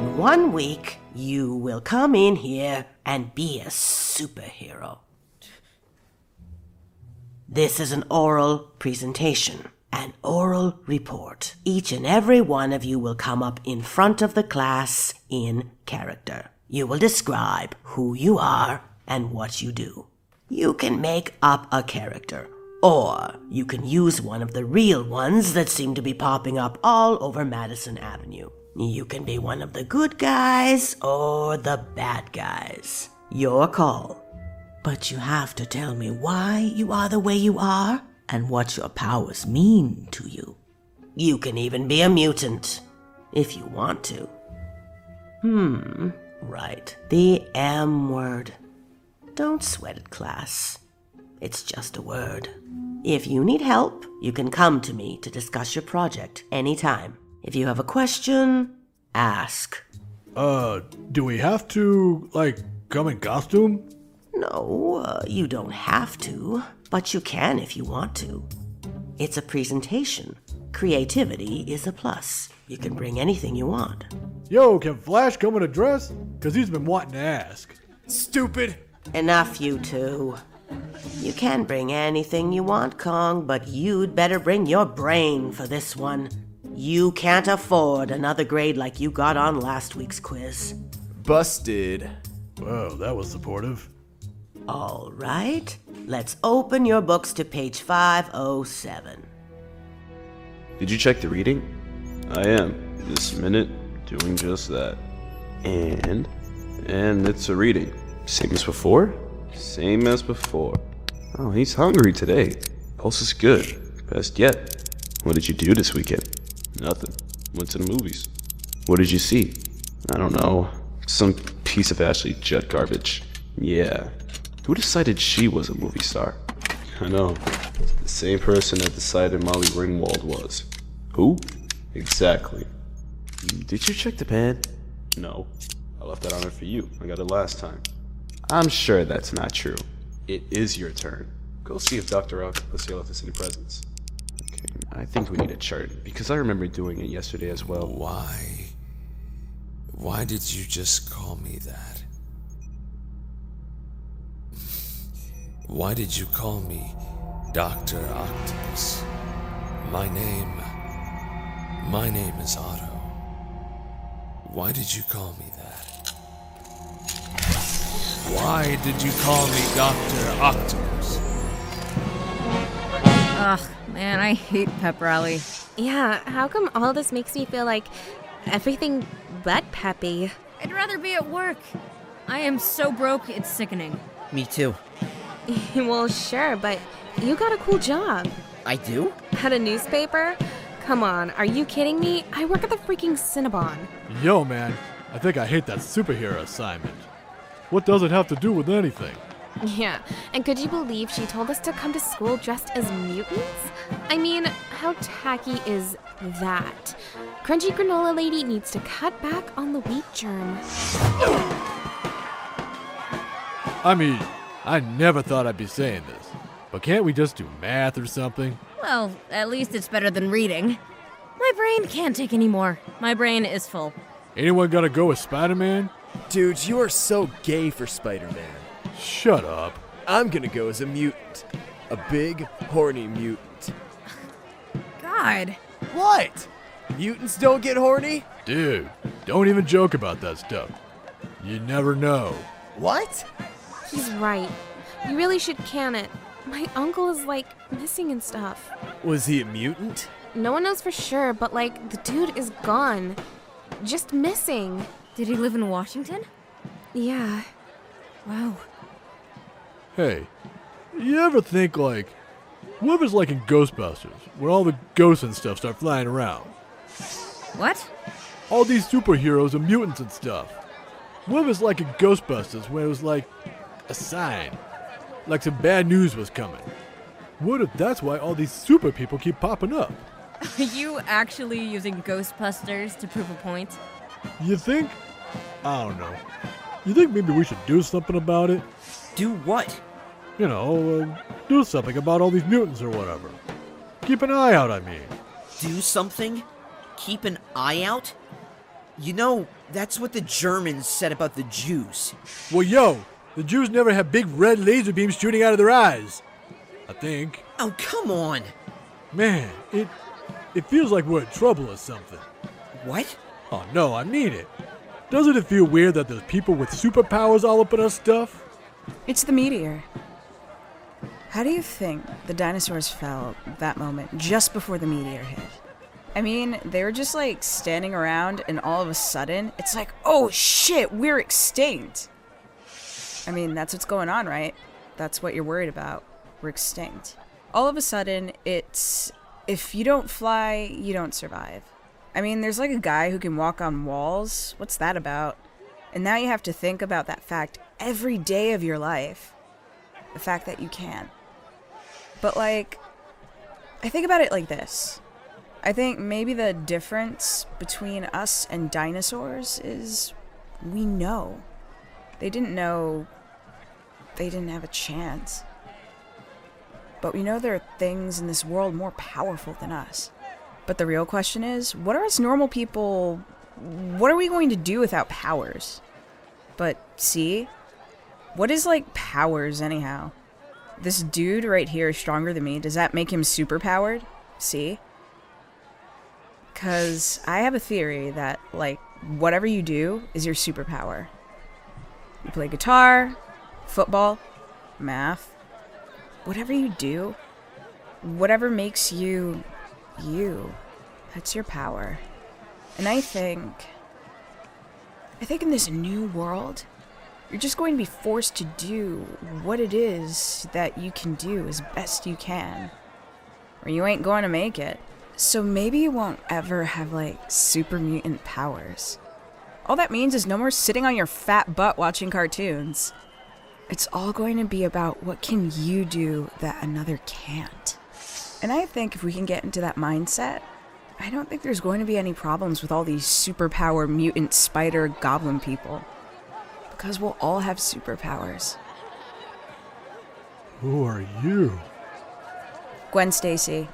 one week, you will come in here and be a superhero. This is an oral presentation, an oral report. Each and every one of you will come up in front of the class in character. You will describe who you are and what you do. You can make up a character, or you can use one of the real ones that seem to be popping up all over Madison Avenue. You can be one of the good guys or the bad guys. Your call. But you have to tell me why you are the way you are and what your powers mean to you. You can even be a mutant if you want to. Hmm, right. The M word. Don't sweat it, class. It's just a word. If you need help, you can come to me to discuss your project anytime. If you have a question, ask. Uh, do we have to, like, come in costume? No, uh, you don't have to, but you can if you want to. It's a presentation. Creativity is a plus. You can bring anything you want. Yo, can Flash come in a dress? Cause he's been wanting to ask. Stupid. Enough, you two. You can bring anything you want, Kong, but you'd better bring your brain for this one. You can't afford another grade like you got on last week's quiz. Busted. Well, that was supportive. All right, let's open your books to page 507. Did you check the reading? I am, this minute, doing just that. And. And it's a reading. Same as before? Same as before. Oh, he's hungry today. Pulse is good. Best yet. What did you do this weekend? Nothing. Went to the movies. What did you see? I don't know. Some piece of Ashley Judd garbage. Yeah. Who decided she was a movie star? I know. The same person that decided Molly Ringwald was. Who? Exactly. Did you check the pen? No. I left that on there for you. I got it last time. I'm sure that's not true. It is your turn. Go see if Dr. Octopus left us any presents. Okay, I think we need a chart, because I remember doing it yesterday as well. Why? Why did you just call me that? Why did you call me Dr. Octopus? My name. My name is Otto. Why did you call me that? Why did you call me Dr. Octopus? Ugh, man, I hate pep rally. Yeah, how come all this makes me feel like everything but peppy? I'd rather be at work. I am so broke, it's sickening. Me too. well, sure, but you got a cool job. I do? At a newspaper? Come on, are you kidding me? I work at the freaking Cinnabon. Yo, man, I think I hate that superhero assignment. What does it have to do with anything? Yeah, and could you believe she told us to come to school dressed as mutants? I mean, how tacky is that? Crunchy Granola Lady needs to cut back on the wheat germ. I mean, I never thought I'd be saying this, but can't we just do math or something? Well, at least it's better than reading. My brain can't take any more. My brain is full. Anyone gotta go with Spider Man? Dude, you are so gay for Spider Man. Shut up. I'm gonna go as a mutant. A big, horny mutant. God. What? Mutants don't get horny? Dude, don't even joke about that stuff. You never know. What? He's right. You really should can it. My uncle is like missing and stuff. Was he a mutant? No one knows for sure, but like the dude is gone. Just missing. Did he live in Washington? Yeah. Wow. Hey, you ever think like, what if it's like in Ghostbusters, where all the ghosts and stuff start flying around? What? All these superheroes and mutants and stuff. What if it's like in Ghostbusters, where it was like a sign, like some bad news was coming? What if that's why all these super people keep popping up? Are you actually using Ghostbusters to prove a point? You think? I don't know. You think maybe we should do something about it? Do what? You know, uh, do something about all these mutants or whatever. Keep an eye out, I mean. Do something? Keep an eye out? You know, that's what the Germans said about the Jews. Well, yo, the Jews never had big red laser beams shooting out of their eyes. I think. Oh, come on. Man, it it feels like we're in trouble or something. What? Oh no, I mean it. Doesn't it feel weird that there's people with superpowers all up in our stuff? It's the meteor. How do you think the dinosaurs felt that moment just before the meteor hit? I mean, they were just like standing around, and all of a sudden, it's like, oh shit, we're extinct. I mean, that's what's going on, right? That's what you're worried about. We're extinct. All of a sudden, it's if you don't fly, you don't survive. I mean, there's like a guy who can walk on walls. What's that about? And now you have to think about that fact every day of your life. The fact that you can. But, like, I think about it like this I think maybe the difference between us and dinosaurs is we know. They didn't know they didn't have a chance. But we know there are things in this world more powerful than us. But the real question is what are us normal people. What are we going to do without powers? But see? What is like powers, anyhow? This dude right here is stronger than me. Does that make him super powered? See? Because I have a theory that, like, whatever you do is your superpower. You play guitar, football, math, whatever you do, whatever makes you you, that's your power. And I think, I think in this new world, you're just going to be forced to do what it is that you can do as best you can, or you ain't going to make it. So maybe you won't ever have like super mutant powers. All that means is no more sitting on your fat butt watching cartoons. It's all going to be about what can you do that another can't. And I think if we can get into that mindset, I don't think there's going to be any problems with all these superpower mutant spider goblin people. Because we'll all have superpowers. Who are you? Gwen Stacy.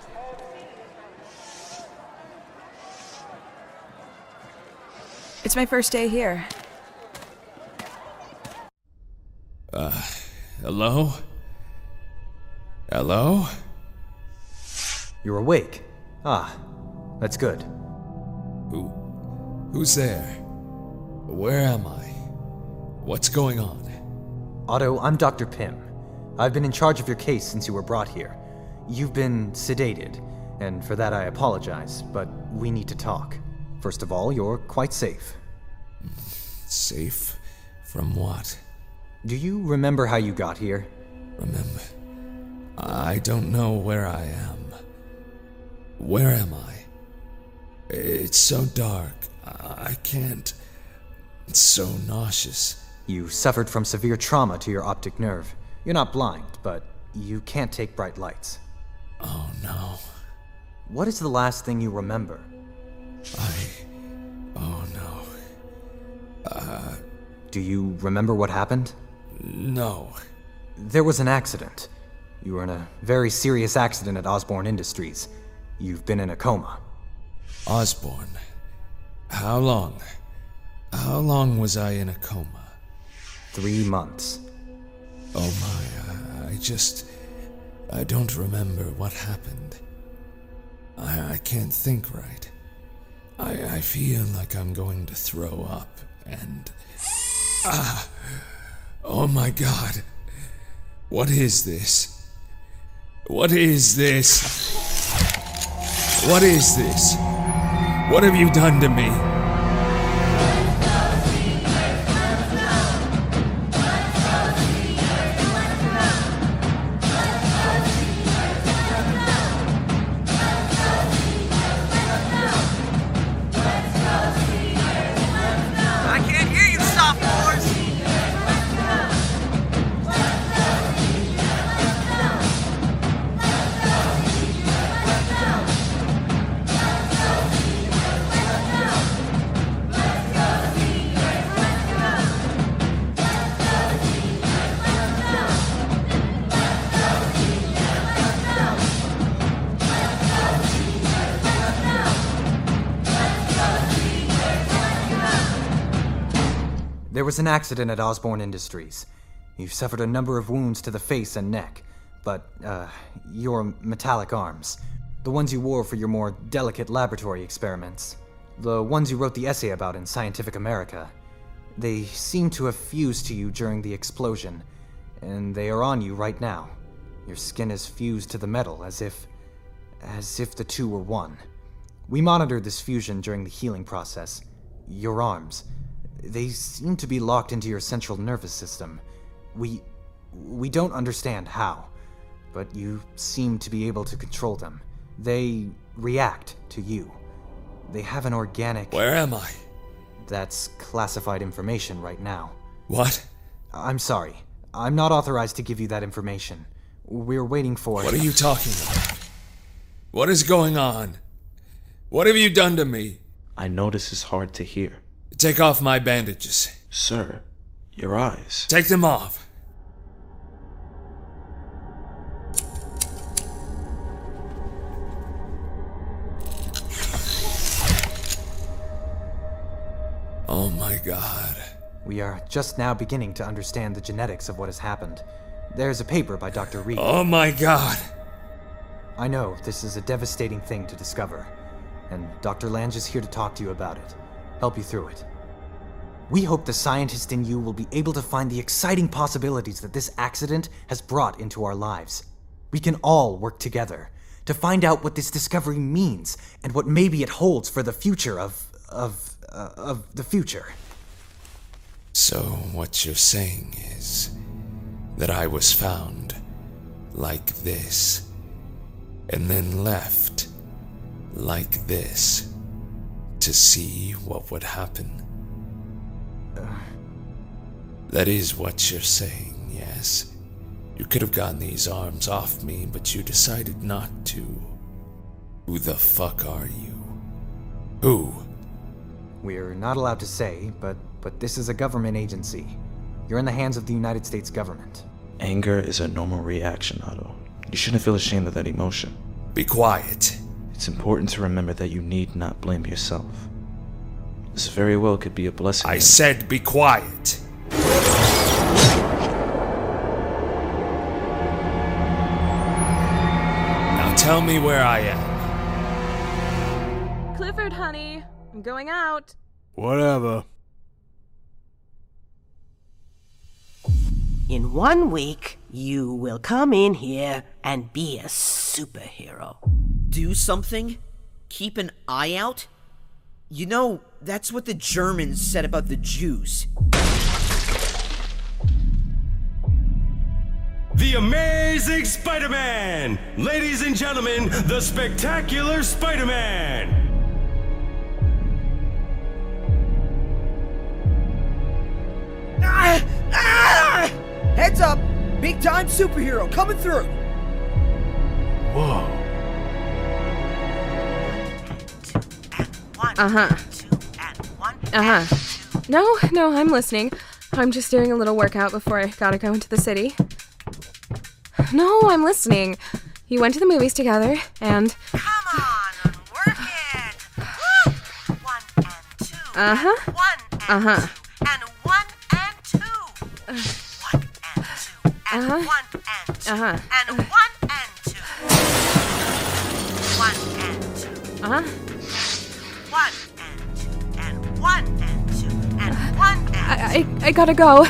It's my first day here. Uh, hello? Hello? You're awake. Ah, that's good. Who. Who's there? Where am I? What's going on? Otto, I'm Dr. Pym. I've been in charge of your case since you were brought here. You've been sedated, and for that I apologize, but we need to talk. First of all, you're quite safe. Safe? From what? Do you remember how you got here? Remember? I don't know where I am. Where am I? It's so dark. I can't. It's so nauseous. You suffered from severe trauma to your optic nerve. You're not blind, but you can't take bright lights. Oh no. What is the last thing you remember? I. Oh no. Uh. Do you remember what happened? No. There was an accident. You were in a very serious accident at Osborn Industries. You've been in a coma. Osborn? How long? How long was I in a coma? Three months. Oh my, I just. I don't remember what happened. I, I can't think right. I, I feel like I'm going to throw up, and. Ah! Oh my god. What is this? What is this? What is this? What have you done to me? There was an accident at Osborn Industries. You've suffered a number of wounds to the face and neck, but, uh, your metallic arms. The ones you wore for your more delicate laboratory experiments. The ones you wrote the essay about in Scientific America. They seem to have fused to you during the explosion, and they are on you right now. Your skin is fused to the metal as if. as if the two were one. We monitored this fusion during the healing process. Your arms. They seem to be locked into your central nervous system. We. we don't understand how, but you seem to be able to control them. They react to you. They have an organic. Where am I? That's classified information right now. What? I'm sorry. I'm not authorized to give you that information. We're waiting for. What are you talking about? What is going on? What have you done to me? I know this is hard to hear. Take off my bandages. Sir, your eyes. Take them off. Oh my god. We are just now beginning to understand the genetics of what has happened. There's a paper by Dr. Reed. Oh my god. I know this is a devastating thing to discover, and Dr. Lange is here to talk to you about it, help you through it. We hope the scientist in you will be able to find the exciting possibilities that this accident has brought into our lives. We can all work together to find out what this discovery means and what maybe it holds for the future of of uh, of the future. So, what you're saying is that I was found like this, and then left like this to see what would happen. That is what you're saying, yes. You could have gotten these arms off me, but you decided not to. Who the fuck are you? Who? We're not allowed to say, but but this is a government agency. You're in the hands of the United States government. Anger is a normal reaction, Otto. You shouldn't feel ashamed of that emotion. Be quiet. It's important to remember that you need not blame yourself. This very well could be a blessing. I said be quiet. Now tell me where I am. Clifford, honey, I'm going out. Whatever. In one week, you will come in here and be a superhero. Do something? Keep an eye out? You know, that's what the Germans said about the Jews. The Amazing Spider Man! Ladies and gentlemen, the Spectacular Spider Man! Ah! Ah! Heads up! Big time superhero coming through! Whoa. Uh huh. Uh huh. No, no, I'm listening. I'm just doing a little workout before I gotta go into the city. No, I'm listening. You went to the movies together, and. Come on, work it! one and two. Uh huh. One and Uh huh. two. And Uh-huh. one and two. Uh-huh. And one and two. One and two. Uh huh. One and two. And one and two. And one and I, I, I gotta go.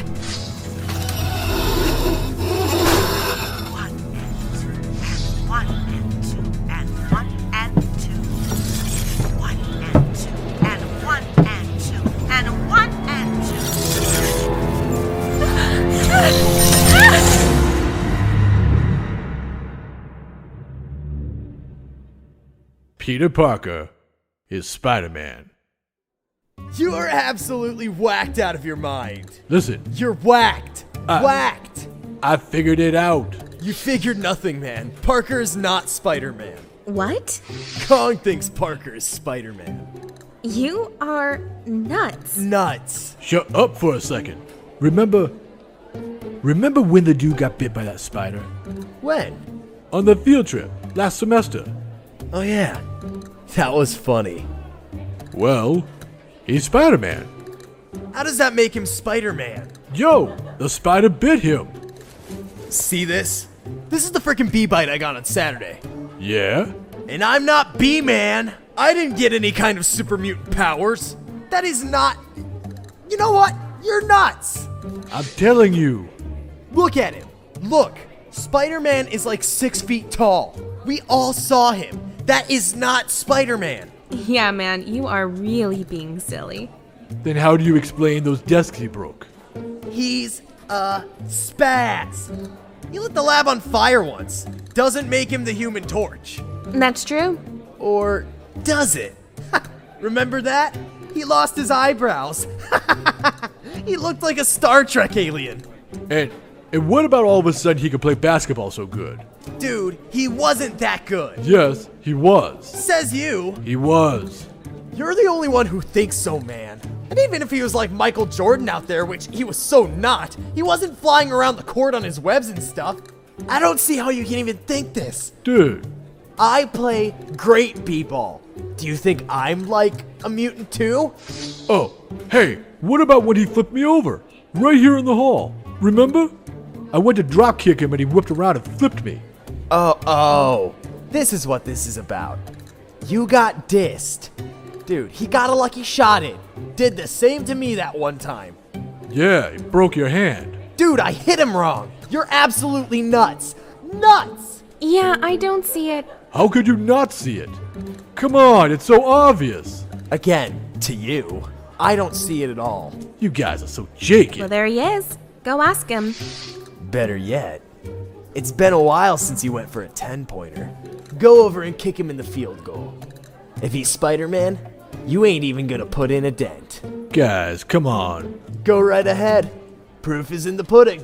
Peter Parker is Spider Man. You are absolutely whacked out of your mind. Listen, You're whacked. Uh, whacked. I figured it out. You figured nothing, man. Parker is not Spider Man. What? Kong thinks Parker is Spider Man. You are nuts. Nuts. Shut up for a second. Remember. Remember when the dude got bit by that spider? When? On the field trip last semester. Oh, yeah. That was funny. Well, he's Spider Man. How does that make him Spider Man? Yo, the spider bit him. See this? This is the freaking bee bite I got on Saturday. Yeah? And I'm not Bee Man. I didn't get any kind of super mutant powers. That is not. You know what? You're nuts. I'm telling you. Look at him. Look. Spider Man is like six feet tall. We all saw him. That is not Spider Man. Yeah, man, you are really being silly. Then how do you explain those desks he broke? He's a spaz. He lit the lab on fire once. Doesn't make him the human torch. That's true. Or does it? Remember that? He lost his eyebrows. he looked like a Star Trek alien. And and what about all of a sudden he could play basketball so good? Dude, he wasn't that good. Yes, he was. Says you. He was. You're the only one who thinks so, man. And even if he was like Michael Jordan out there, which he was so not, he wasn't flying around the court on his webs and stuff. I don't see how you can even think this. Dude. I play great b-ball. Do you think I'm like a mutant too? Oh, hey, what about when he flipped me over? Right here in the hall. Remember? I went to drop kick him and he whipped around and flipped me. Oh, oh. This is what this is about. You got dissed. Dude, he got a lucky shot in. Did the same to me that one time. Yeah, he broke your hand. Dude, I hit him wrong. You're absolutely nuts. Nuts! Yeah, I don't see it. How could you not see it? Come on, it's so obvious. Again, to you. I don't see it at all. You guys are so jakey. Well, there he is. Go ask him. Better yet, it's been a while since he went for a 10 pointer. Go over and kick him in the field goal. If he's Spider Man, you ain't even gonna put in a dent. Guys, come on. Go right ahead. Proof is in the pudding.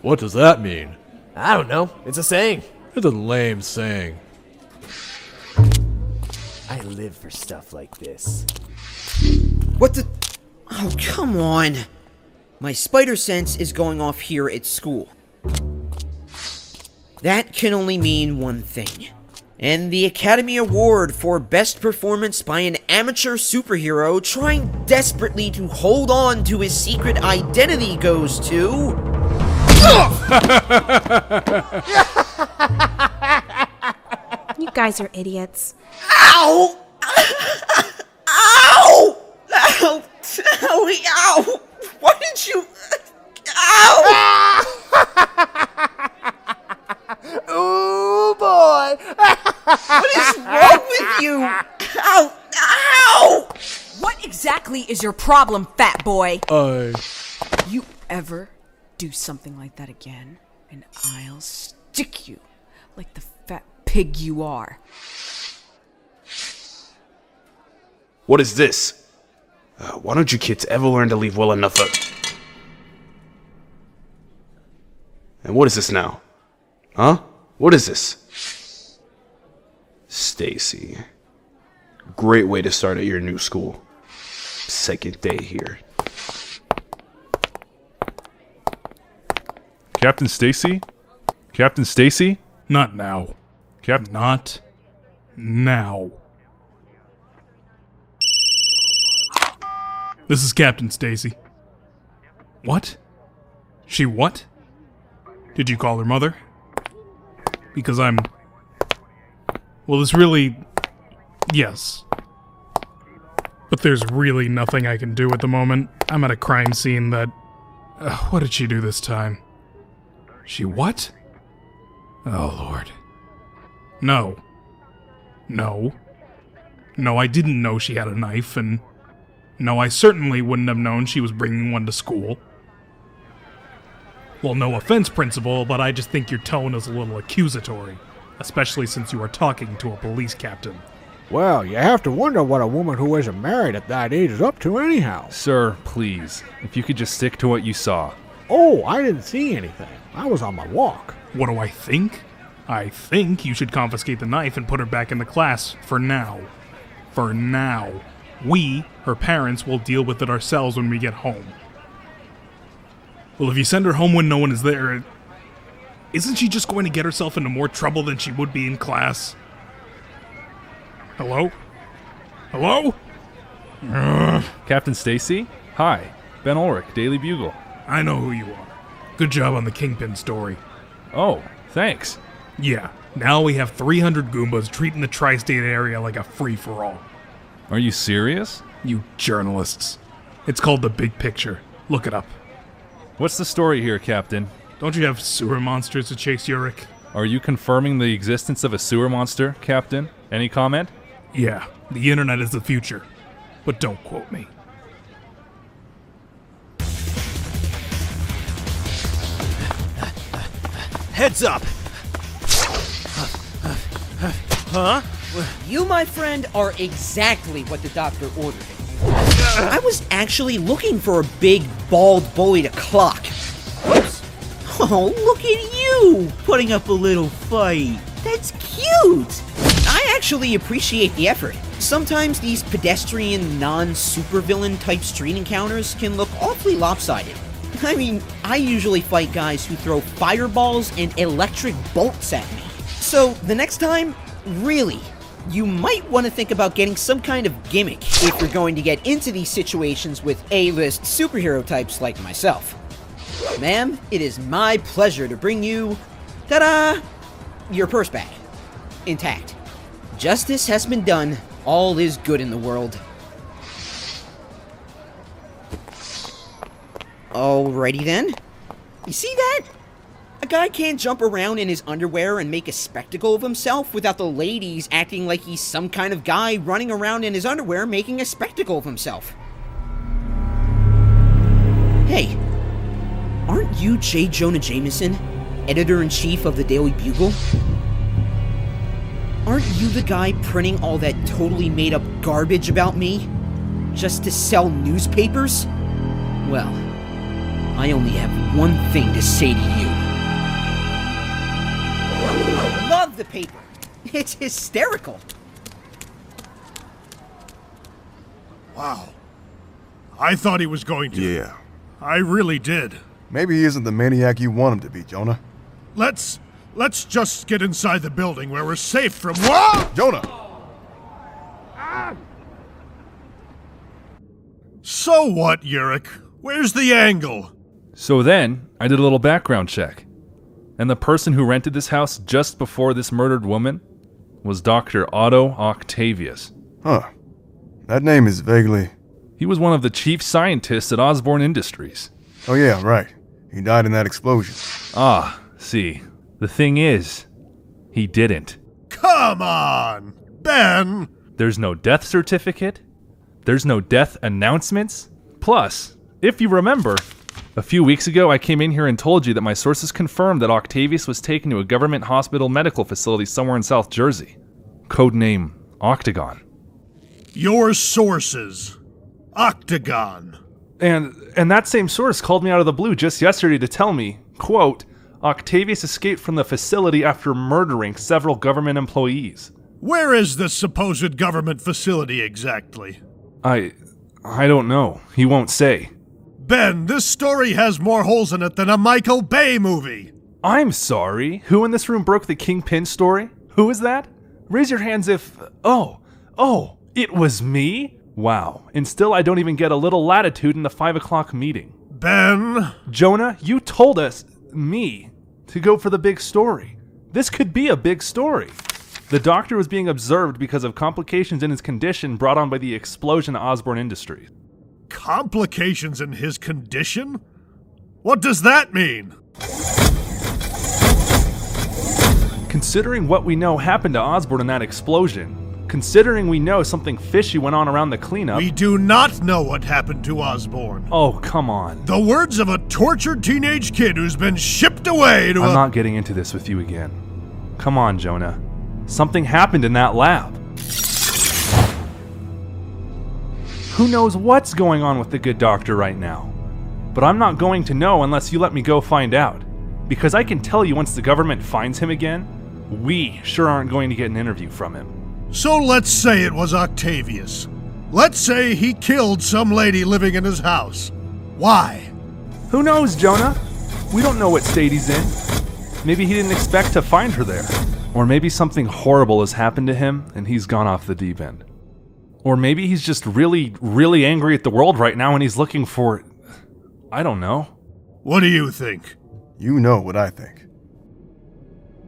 What does that mean? I don't know. It's a saying. It's a lame saying. I live for stuff like this. What the? Oh, come on. My spider sense is going off here at school. That can only mean one thing. And the Academy Award for Best Performance by an Amateur Superhero trying desperately to hold on to his secret identity goes to. You guys are idiots. Ow! Ow! Ow! Ow! Ow! Why did you. Ow! Ooh, boy! what is wrong with you? Ow! Ow! What exactly is your problem, fat boy? I. You ever do something like that again, and I'll stick you like the fat pig you are. What is this? Uh, why don't you kids ever learn to leave well enough up? And what is this now? Huh? What is this? Stacy. Great way to start at your new school. Second day here. Captain Stacy? Captain Stacy? Not now. Cap not now. This is Captain Stacy. What? She what? Did you call her mother? Because I'm Well, it's really yes. But there's really nothing I can do at the moment. I'm at a crime scene that uh, what did she do this time? She what? Oh, Lord. No. No. No, I didn't know she had a knife, and no, I certainly wouldn't have known she was bringing one to school. Well, no offense, Principal, but I just think your tone is a little accusatory, especially since you are talking to a police captain. Well, you have to wonder what a woman who isn't married at that age is up to, anyhow. Sir, please, if you could just stick to what you saw. Oh, I didn't see anything. I was on my walk. What do I think? I think you should confiscate the knife and put her back in the class for now. For now. We, her parents, will deal with it ourselves when we get home. Well, if you send her home when no one is there, isn't she just going to get herself into more trouble than she would be in class? Hello? Hello? Captain Stacy? Hi. Ben Urich, Daily Bugle. I know who you are. Good job on the Kingpin story. Oh, thanks. Yeah, now we have 300 Goombas treating the tri state area like a free for all. Are you serious? You journalists. It's called The Big Picture. Look it up. What's the story here, Captain? Don't you have sewer monsters to chase Urich? Are you confirming the existence of a sewer monster, Captain? Any comment? Yeah, the internet is the future. But don't quote me. Heads up! Huh? You, my friend, are exactly what the doctor ordered. I was actually looking for a big, bald bully to clock. Oh, look at you putting up a little fight. That's cute. I actually appreciate the effort. Sometimes these pedestrian, non supervillain type street encounters can look awfully lopsided. I mean, I usually fight guys who throw fireballs and electric bolts at me. So, the next time, really, you might want to think about getting some kind of gimmick if you're going to get into these situations with A list superhero types like myself. Ma'am, it is my pleasure to bring you. Ta da! Your purse back. Intact. Justice has been done. All is good in the world. Alrighty then. You see that? A guy can't jump around in his underwear and make a spectacle of himself without the ladies acting like he's some kind of guy running around in his underwear making a spectacle of himself. Hey, aren't you J. Jonah Jameson, editor in chief of the Daily Bugle? Aren't you the guy printing all that totally made up garbage about me? Just to sell newspapers? Well, I only have one thing to say to you. Love the paper. It's hysterical. Wow. I thought he was going to. Yeah. I really did. Maybe he isn't the maniac you want him to be, Jonah. Let's let's just get inside the building where we're safe from Whoa! Jonah! So what, Urich? Where's the angle? So then, I did a little background check. And the person who rented this house just before this murdered woman was Dr. Otto Octavius. Huh. That name is vaguely. He was one of the chief scientists at Osborn Industries. Oh, yeah, right. He died in that explosion. Ah, see. The thing is, he didn't. Come on! Ben! There's no death certificate. There's no death announcements. Plus, if you remember, a few weeks ago I came in here and told you that my sources confirmed that Octavius was taken to a government hospital medical facility somewhere in South Jersey. Codename Octagon. Your sources. Octagon. And and that same source called me out of the blue just yesterday to tell me, quote, Octavius escaped from the facility after murdering several government employees. Where is this supposed government facility exactly? I I don't know. He won't say. Ben, this story has more holes in it than a Michael Bay movie. I'm sorry. Who in this room broke the Kingpin story? Who is that? Raise your hands if. Oh, oh, it was me? Wow. And still, I don't even get a little latitude in the 5 o'clock meeting. Ben? Jonah, you told us, me, to go for the big story. This could be a big story. The doctor was being observed because of complications in his condition brought on by the explosion at Osborn Industries. Complications in his condition? What does that mean? Considering what we know happened to Osborn in that explosion, considering we know something fishy went on around the cleanup. We do not know what happened to Osborn. Oh, come on. The words of a tortured teenage kid who's been shipped away to I'm a. not getting into this with you again. Come on, Jonah. Something happened in that lab. Who knows what's going on with the good doctor right now? But I'm not going to know unless you let me go find out. Because I can tell you once the government finds him again, we sure aren't going to get an interview from him. So let's say it was Octavius. Let's say he killed some lady living in his house. Why? Who knows, Jonah? We don't know what state he's in. Maybe he didn't expect to find her there. Or maybe something horrible has happened to him and he's gone off the deep end. Or maybe he's just really, really angry at the world right now and he's looking for I don't know. What do you think? You know what I think.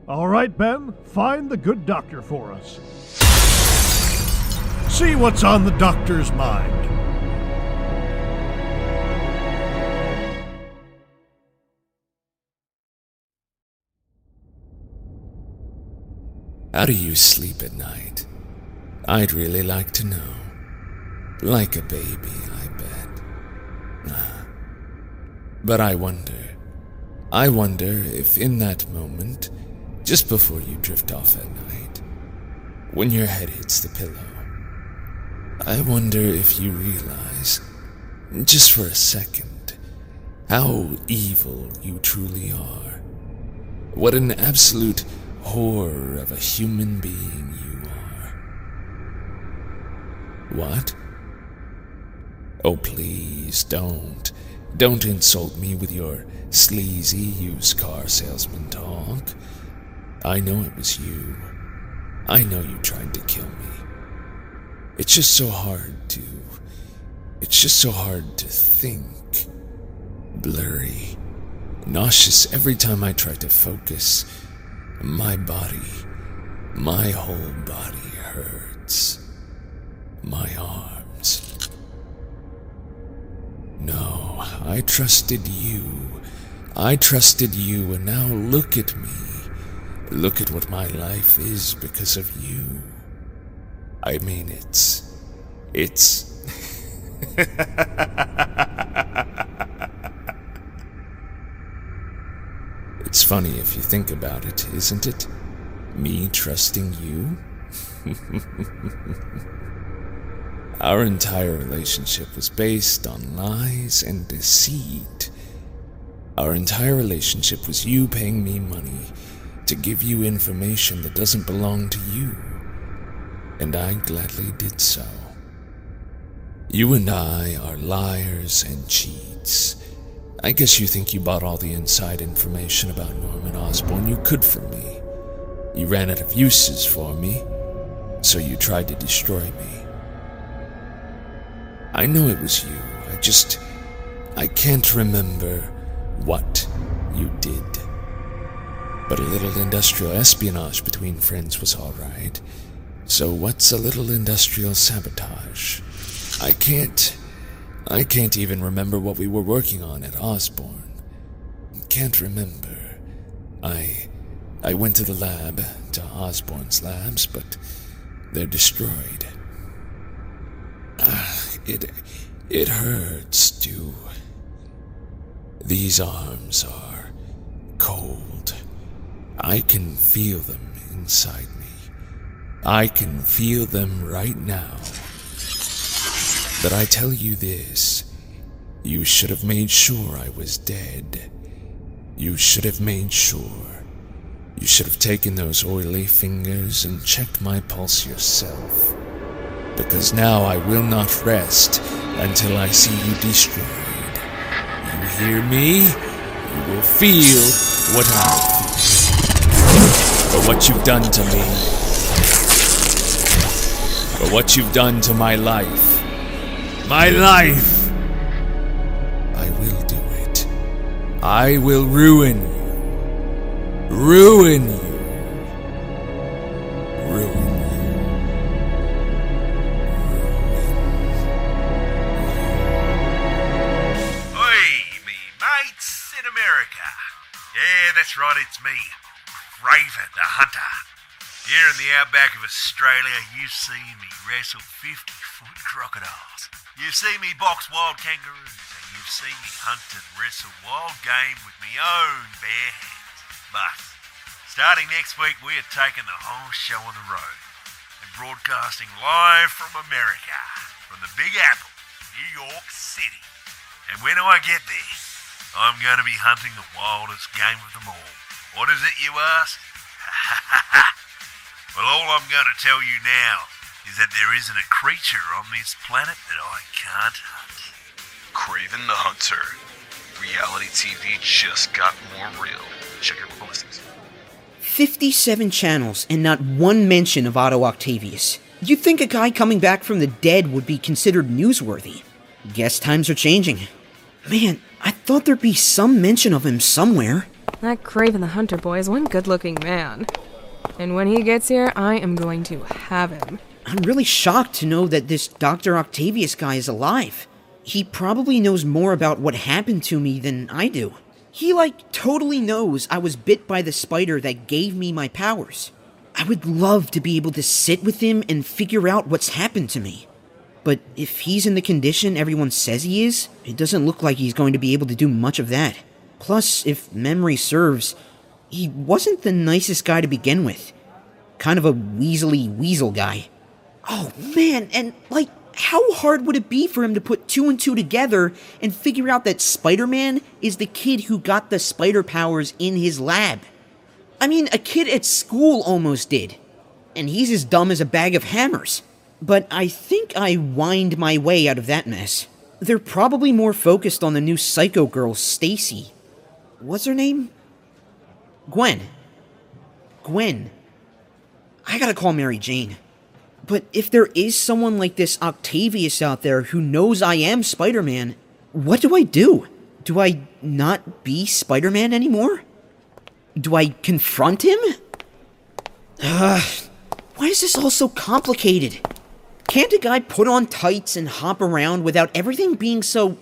All right, Ben, find the good doctor for us. See what's on the doctor's mind. How do you sleep at night? I'd really like to know. Like a baby, I bet. Ah. But I wonder. I wonder if in that moment, just before you drift off at night, when your head hits the pillow, I wonder if you realize, just for a second, how evil you truly are. What an absolute horror of a human being you are. What? Oh, please don't. Don't insult me with your sleazy used car salesman talk. I know it was you. I know you tried to kill me. It's just so hard to. It's just so hard to think. Blurry. Nauseous every time I try to focus. My body, my whole body hurts. My arms. No, I trusted you. I trusted you, and now look at me. Look at what my life is because of you. I mean, it's. It's. it's funny if you think about it, isn't it? Me trusting you? Our entire relationship was based on lies and deceit. Our entire relationship was you paying me money to give you information that doesn't belong to you. And I gladly did so. You and I are liars and cheats. I guess you think you bought all the inside information about Norman Osborn you could from me. You ran out of uses for me, so you tried to destroy me. I know it was you. I just. I can't remember what you did. But a little industrial espionage between friends was alright. So what's a little industrial sabotage? I can't. I can't even remember what we were working on at Osborn. Can't remember. I. I went to the lab, to Osborn's labs, but they're destroyed. Ah, it. it hurts, too. These arms are cold. I can feel them inside me. I can feel them right now. But I tell you this you should have made sure I was dead. You should have made sure. You should have taken those oily fingers and checked my pulse yourself. Because now I will not rest until I see you destroyed. You hear me? You will feel what I. For what you've done to me. For what you've done to my life. My life! I will do it. I will ruin you. Ruin you. Ruin Oi, me mates in America. Yeah, that's right, it's me, Raven the Hunter. Here in the outback of Australia, you've seen me wrestle 50 foot crocodiles. You've seen me box wild kangaroos, and you've seen me hunt and wrestle wild game with me own bare hands. But, starting next week, we are taking the whole show on the road and broadcasting live from America, from the Big Apple, New York City. And when do I get there, I'm going to be hunting the wildest game of them all. What is it, you ask? well, all I'm going to tell you now is that there isn't a creature on this planet that I can't hunt. Kraven the Hunter. Reality TV just got more real. Check your local listings. 57 channels and not one mention of Otto Octavius. You'd think a guy coming back from the dead would be considered newsworthy. Guess times are changing. Man, I thought there'd be some mention of him somewhere. That Kraven the Hunter boy is one good looking man. And when he gets here, I am going to have him. I'm really shocked to know that this Dr. Octavius guy is alive. He probably knows more about what happened to me than I do. He, like, totally knows I was bit by the spider that gave me my powers. I would love to be able to sit with him and figure out what's happened to me. But if he's in the condition everyone says he is, it doesn't look like he's going to be able to do much of that. Plus, if memory serves, he wasn't the nicest guy to begin with. Kind of a weaselly weasel guy. Oh man, and like, how hard would it be for him to put two and two together and figure out that Spider Man is the kid who got the spider powers in his lab? I mean, a kid at school almost did. And he's as dumb as a bag of hammers. But I think I whined my way out of that mess. They're probably more focused on the new psycho girl, Stacy. What's her name? Gwen. Gwen. I gotta call Mary Jane. But if there is someone like this Octavius out there who knows I am Spider Man, what do I do? Do I not be Spider Man anymore? Do I confront him? Ugh, why is this all so complicated? Can't a guy put on tights and hop around without everything being so.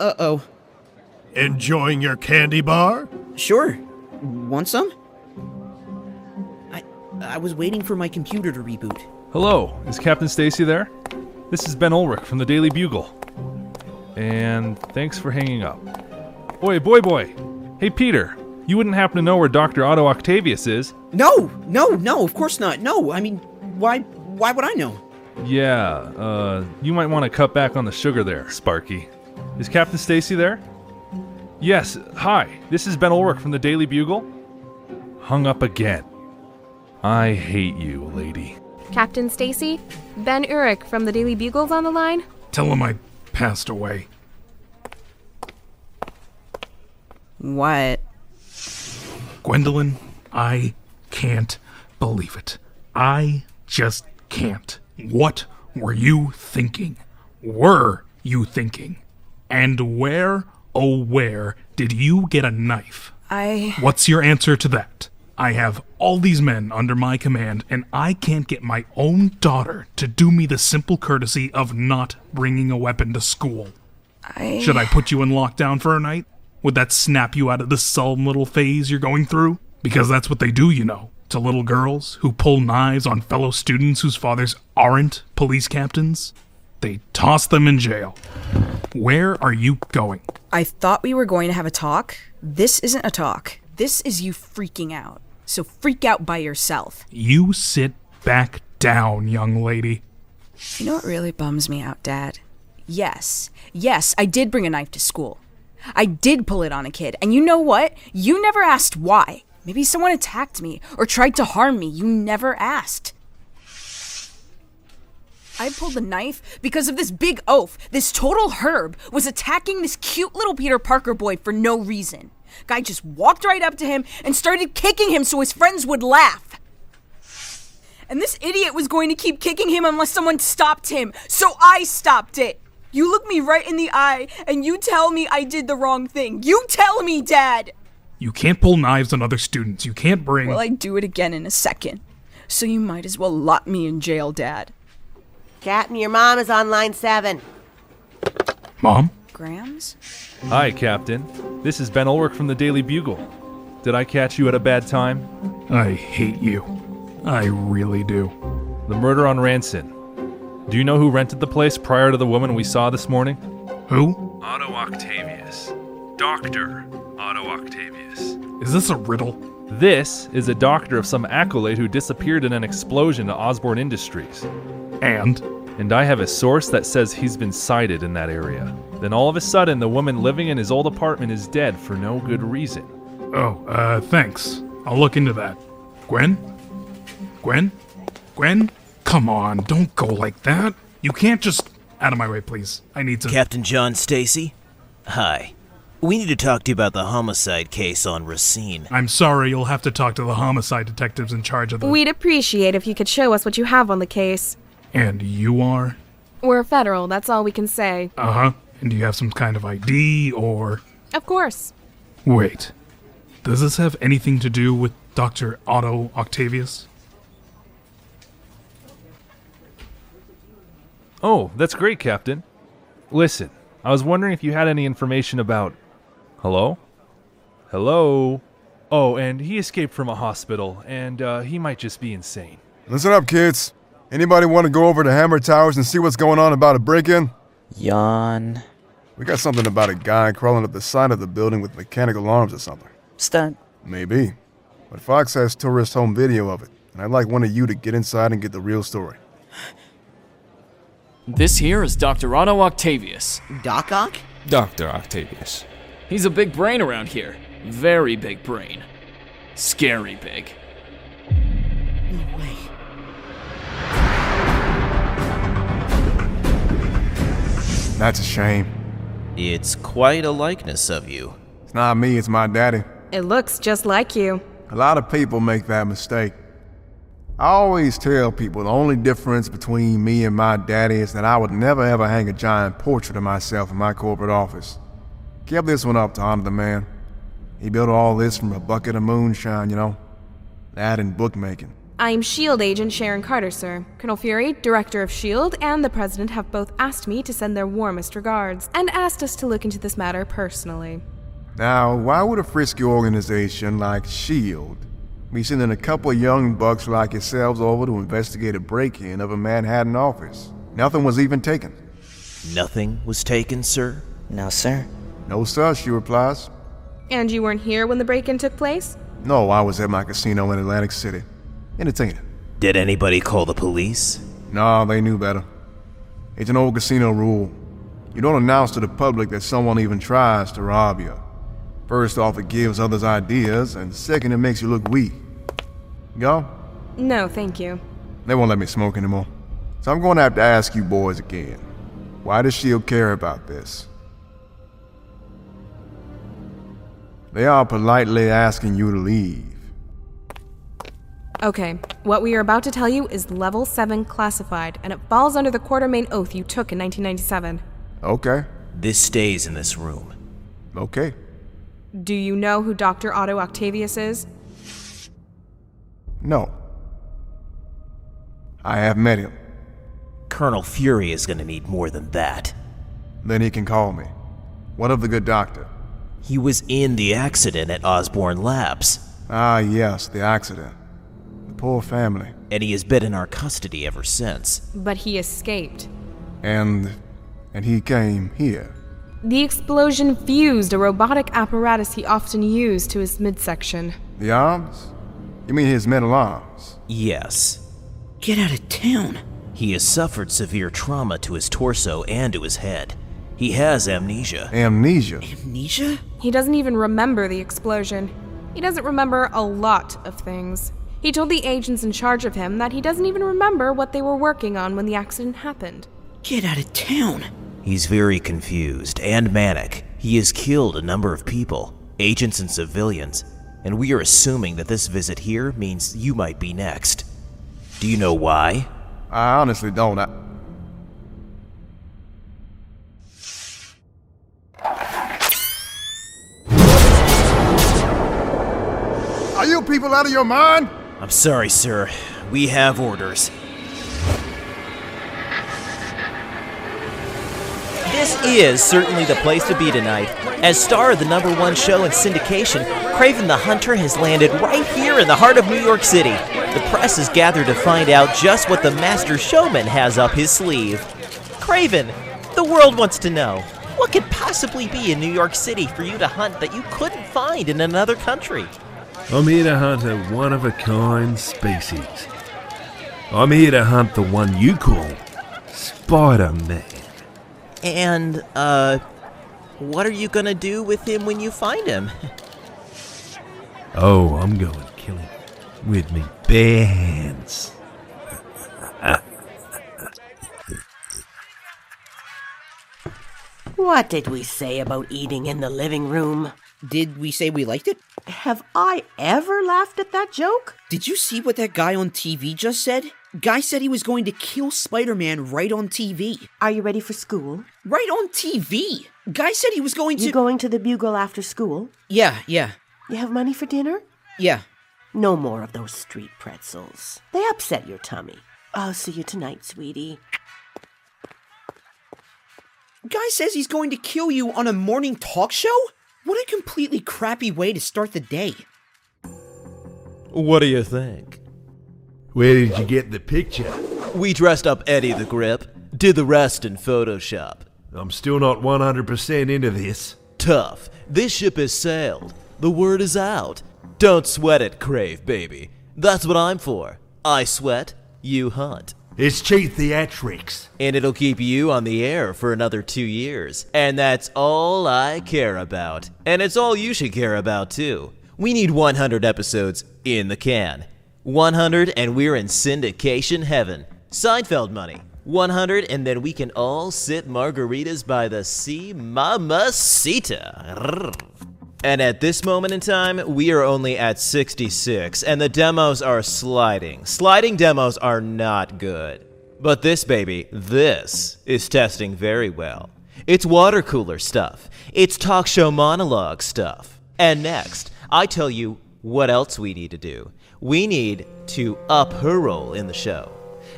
Uh oh. Enjoying your candy bar? Sure. Want some? I I was waiting for my computer to reboot. Hello, is Captain Stacy there? This is Ben Urich from the Daily Bugle. And thanks for hanging up. Boy, boy, boy. Hey, Peter, you wouldn't happen to know where Dr. Otto Octavius is? No, no, no, of course not. No, I mean, why why would I know? Yeah, uh, you might want to cut back on the sugar there, Sparky. Is Captain Stacy there? Yes, hi, this is Ben Urich from the Daily Bugle. Hung up again. I hate you, lady. Captain Stacy, Ben Urich from the Daily Bugle's on the line. Tell him I passed away. What? Gwendolyn, I can't believe it. I just can't. What were you thinking? Were you thinking? And where, oh, where did you get a knife? I. What's your answer to that? I have all these men under my command, and I can't get my own daughter to do me the simple courtesy of not bringing a weapon to school. I. Should I put you in lockdown for a night? Would that snap you out of the sullen little phase you're going through? Because that's what they do, you know, to little girls who pull knives on fellow students whose fathers aren't police captains. They toss them in jail. Where are you going? I thought we were going to have a talk. This isn't a talk. This is you freaking out. So freak out by yourself. You sit back down, young lady. You know what really bums me out, Dad? Yes, yes, I did bring a knife to school. I did pull it on a kid. And you know what? You never asked why. Maybe someone attacked me or tried to harm me. You never asked. I pulled the knife because of this big oaf. This total herb was attacking this cute little Peter Parker boy for no reason. Guy just walked right up to him and started kicking him so his friends would laugh. And this idiot was going to keep kicking him unless someone stopped him, so I stopped it. You look me right in the eye and you tell me I did the wrong thing. You tell me, Dad! You can't pull knives on other students. You can't bring. Well, I do it again in a second. So you might as well lock me in jail, Dad. Captain, your mom is on line seven. Mom? Grams? Hi, Captain. This is Ben Urich from the Daily Bugle. Did I catch you at a bad time? I hate you. I really do. The murder on Ranson. Do you know who rented the place prior to the woman we saw this morning? Who? Otto Octavius. Doctor Otto Octavius. Is this a riddle? This is a doctor of some accolade who disappeared in an explosion at Osborn Industries. And? And I have a source that says he's been sighted in that area. Then all of a sudden, the woman living in his old apartment is dead for no good reason. Oh, uh, thanks. I'll look into that. Gwen? Gwen? Gwen? Come on, don't go like that. You can't just. Out of my way, please. I need to. Captain John Stacy? Hi. We need to talk to you about the homicide case on Racine. I'm sorry, you'll have to talk to the homicide detectives in charge of the. We'd appreciate if you could show us what you have on the case. And you are? We're federal, that's all we can say. Uh huh. And do you have some kind of ID or. Of course. Wait. Does this have anything to do with Dr. Otto Octavius? Oh, that's great, Captain. Listen, I was wondering if you had any information about. Hello? Hello? Oh, and he escaped from a hospital, and uh, he might just be insane. Listen up, kids. Anybody want to go over to Hammer Towers and see what's going on about a break-in? Yawn. We got something about a guy crawling up the side of the building with mechanical arms or something. Stunt. Maybe. But Fox has tourist home video of it, and I'd like one of you to get inside and get the real story. This here is Dr. Otto Octavius. Doc Ock? Dr. Octavius. He's a big brain around here. Very big brain. Scary big. No way. That's a shame. It's quite a likeness of you. It's not me, it's my daddy. It looks just like you. A lot of people make that mistake. I always tell people the only difference between me and my daddy is that I would never ever hang a giant portrait of myself in my corporate office. Kept this one up to honor the man. He built all this from a bucket of moonshine, you know? That and bookmaking. I'm SHIELD agent Sharon Carter, sir. Colonel Fury, director of SHIELD, and the President have both asked me to send their warmest regards and asked us to look into this matter personally. Now, why would a frisky organization like S.H.I.E.L.D. be sending a couple of young bucks like yourselves over to investigate a break in of a Manhattan office? Nothing was even taken. Nothing was taken, sir? No, sir. No, sir, she replies. And you weren't here when the break in took place? No, I was at my casino in Atlantic City. Entertaining. Did anybody call the police? No, they knew better. It's an old casino rule. You don't announce to the public that someone even tries to rob you. First off, it gives others ideas, and second, it makes you look weak. Go? No, thank you. They won't let me smoke anymore. So I'm going to have to ask you boys again. Why does S.H.I.E.L.D. care about this? They are politely asking you to leave. Okay, what we are about to tell you is level 7 classified, and it falls under the Quartermain oath you took in 1997. Okay. This stays in this room. Okay. Do you know who Dr. Otto Octavius is? No. I have met him. Colonel Fury is gonna need more than that. Then he can call me. What of the good doctor? He was in the accident at Osborn Labs. Ah, yes, the accident. The poor family. And he has been in our custody ever since. But he escaped. And. and he came here. The explosion fused a robotic apparatus he often used to his midsection. The arms? You mean his metal arms? Yes. Get out of town. He has suffered severe trauma to his torso and to his head. He has amnesia. Amnesia? Amnesia? He doesn't even remember the explosion. He doesn't remember a lot of things. He told the agents in charge of him that he doesn't even remember what they were working on when the accident happened. Get out of town. He's very confused and manic. He has killed a number of people, agents and civilians, and we are assuming that this visit here means you might be next. Do you know why? I honestly don't. I... Are you people out of your mind? I'm sorry, sir. We have orders. This is certainly the place to be tonight. As star of the number one show in syndication, Kraven the Hunter has landed right here in the heart of New York City. The press is gathered to find out just what the master showman has up his sleeve. Kraven, the world wants to know what could possibly be in New York City for you to hunt that you couldn't find in another country? I'm here to hunt a one of a kind species. I'm here to hunt the one you call Spider Man. And, uh, what are you gonna do with him when you find him? Oh, I'm going to kill him with me bare hands. What did we say about eating in the living room? Did we say we liked it? Have I ever laughed at that joke? Did you see what that guy on TV just said? Guy said he was going to kill Spider Man right on TV. Are you ready for school? Right on TV? Guy said he was going to. You going to the Bugle after school? Yeah, yeah, You have money for dinner? yeah. No more of those street pretzels. They upset your tummy. I'll see you tonight, sweetie. Guy says he's going to kill you on a morning talk show? What a completely crappy way to start the day. What do you think? Where did you get the picture? We dressed up Eddie the Grip, did the rest in Photoshop. I'm still not 100% into this. Tough. This ship has sailed. The word is out. Don't sweat it, Crave, baby. That's what I'm for. I sweat, you hunt. It's cheap theatrics. And it'll keep you on the air for another two years. And that's all I care about. And it's all you should care about, too. We need 100 episodes in the can. 100 and we're in syndication heaven. Seinfeld money. 100 and then we can all sit margaritas by the sea. Mamacita. And at this moment in time, we are only at 66, and the demos are sliding. Sliding demos are not good. But this baby, this is testing very well. It's water cooler stuff. It's talk show monologue stuff. And next, I tell you what else we need to do. We need to up her role in the show.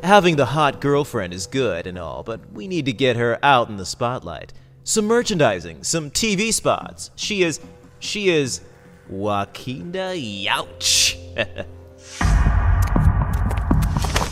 Having the hot girlfriend is good and all, but we need to get her out in the spotlight. Some merchandising, some TV spots. She is she is Joaquinda Youch.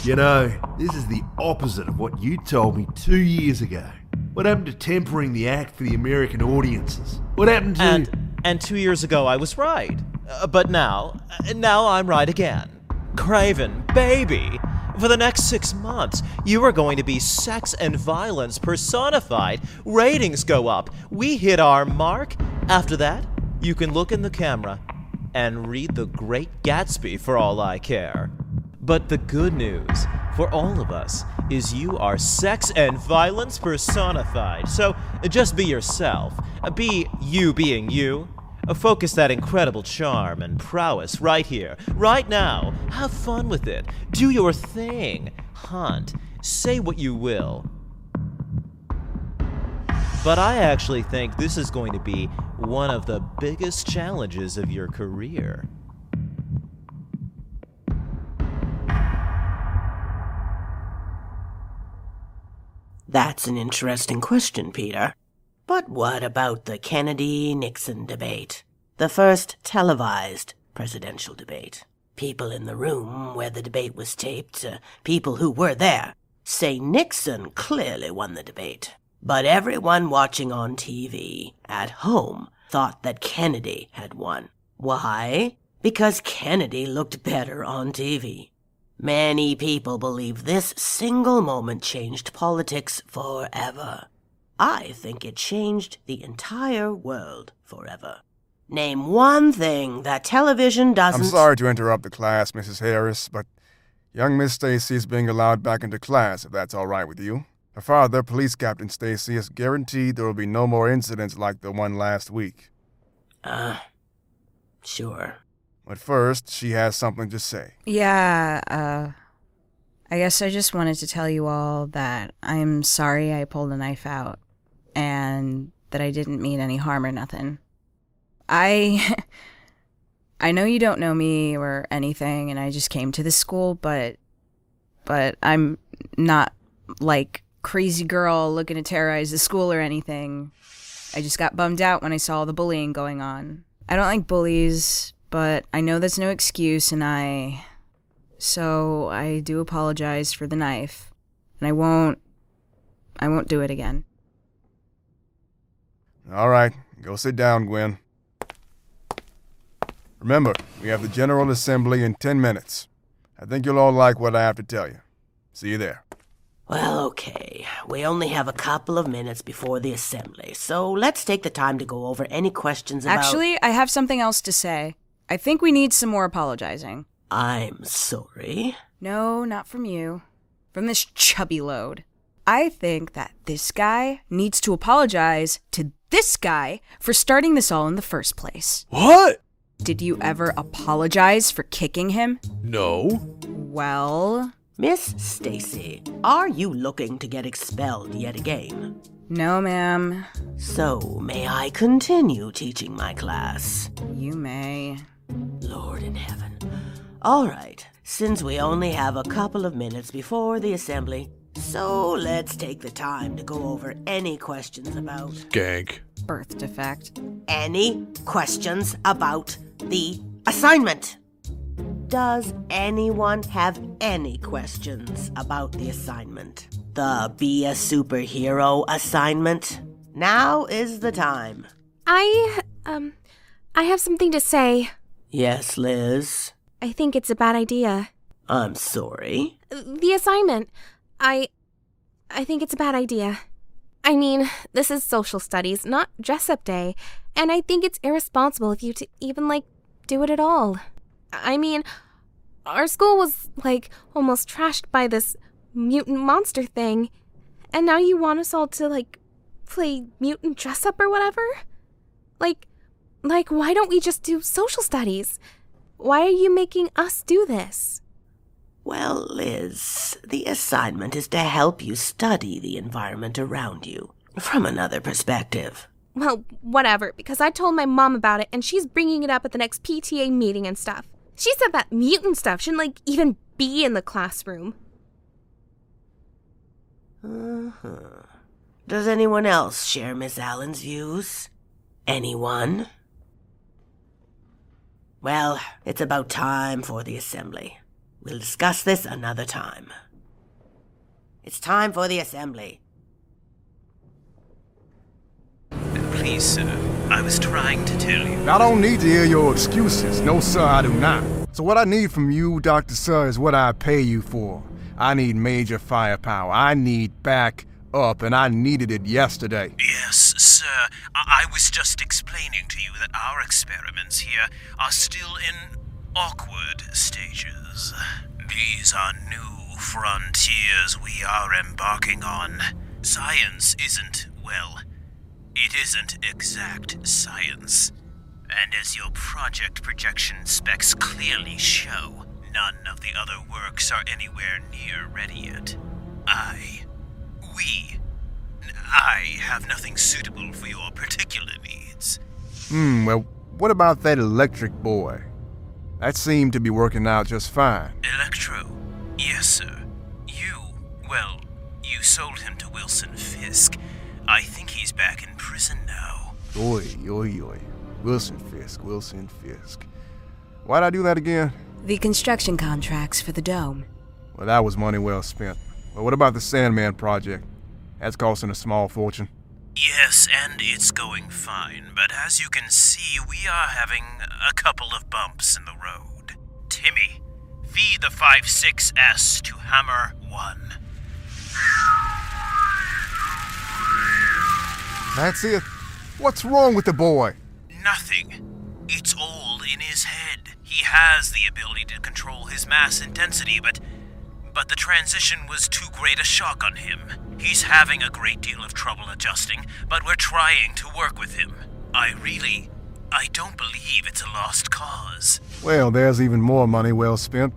You know, this is the opposite of what you told me two years ago. What happened to tempering the act for the American audiences? What happened to. and and 2 years ago I was right. Uh, but now, uh, now I'm right again. Kraven, baby, for the next 6 months, you are going to be sex and violence personified. Ratings go up. We hit our mark. After that, you can look in the camera and read The Great Gatsby for all I care. But the good news for all of us is you are sex and violence personified. So just be yourself. Be you being you. Focus that incredible charm and prowess right here, right now. Have fun with it. Do your thing. Hunt. Say what you will. But I actually think this is going to be one of the biggest challenges of your career. That's an interesting question, Peter. But what about the Kennedy Nixon debate? The first televised presidential debate. People in the room where the debate was taped, uh, people who were there, say Nixon clearly won the debate. But everyone watching on TV at home thought that Kennedy had won. Why? Because Kennedy looked better on TV. Many people believe this single moment changed politics forever. I think it changed the entire world forever. Name one thing that television doesn't. I'm sorry to interrupt the class, Mrs. Harris, but young Miss Stacy is being allowed back into class, if that's all right with you. Her father, Police Captain Stacy, has guaranteed there will be no more incidents like the one last week. Uh, sure. But first, she has something to say. Yeah, uh, I guess I just wanted to tell you all that I'm sorry I pulled a knife out and that I didn't mean any harm or nothing. I. I know you don't know me or anything, and I just came to this school, but. But I'm not like crazy girl looking to terrorize the school or anything. I just got bummed out when I saw all the bullying going on. I don't like bullies, but I know that's no excuse, and I. So I do apologize for the knife, and I won't. I won't do it again. All right, go sit down, Gwen. Remember, we have the General Assembly in 10 minutes. I think you'll all like what I have to tell you. See you there. Well, okay. We only have a couple of minutes before the assembly, so let's take the time to go over any questions about. Actually, I have something else to say. I think we need some more apologizing. I'm sorry. No, not from you. From this chubby load. I think that this guy needs to apologize to this guy for starting this all in the first place. What? Did you ever apologize for kicking him? No. Well, Miss Stacy, are you looking to get expelled yet again? No, ma'am. So, may I continue teaching my class? You may. Lord in heaven. All right, since we only have a couple of minutes before the assembly, so let's take the time to go over any questions about. Gank. Birth defect. Any questions about the assignment? Does anyone have any questions about the assignment? The Be a Superhero assignment? Now is the time. I, um, I have something to say. Yes, Liz. I think it's a bad idea. I'm sorry. The assignment. I. I think it's a bad idea. I mean, this is social studies, not dress up day, and I think it's irresponsible of you to even, like, do it at all. I mean, our school was, like, almost trashed by this mutant monster thing, and now you want us all to, like, play mutant dress up or whatever? Like, like, why don't we just do social studies? Why are you making us do this? Well, Liz, the assignment is to help you study the environment around you from another perspective. Well, whatever, because I told my mom about it and she's bringing it up at the next PTA meeting and stuff. She said that mutant stuff shouldn't, like, even be in the classroom. Uh-huh. Does anyone else share Miss Allen's views? Anyone? Well, it's about time for the assembly. We'll discuss this another time. It's time for the assembly. Please, sir, I was trying to tell you. I don't need to hear your excuses. No, sir, I do not. So, what I need from you, Dr. Sir, is what I pay you for. I need major firepower. I need back up, and I needed it yesterday. Yes, sir. I, I was just explaining to you that our experiments here are still in awkward stages. These are new frontiers we are embarking on. Science isn't, well, it isn't exact science. And as your project projection specs clearly show, none of the other works are anywhere near ready yet. I, we, I have nothing suitable for your particular needs. Hmm, well, what about that electric boy? That seemed to be working out just fine. Electro? Yes, sir. You, well, you sold him to Wilson Fisk. I think he's back in prison now. Oi, oi, oi. Wilson Fisk, Wilson Fisk. Why'd I do that again? The construction contracts for the dome. Well, that was money well spent. But what about the Sandman project? That's costing a small fortune. Yes, and it's going fine, but as you can see, we are having a couple of bumps in the road. Timmy, feed the 5-6S to Hammer 1. That's it. What's wrong with the boy? Nothing. It's all in his head. He has the ability to control his mass and density, but but the transition was too great a shock on him. He's having a great deal of trouble adjusting, but we're trying to work with him. I really I don't believe it's a lost cause. Well, there's even more money well spent.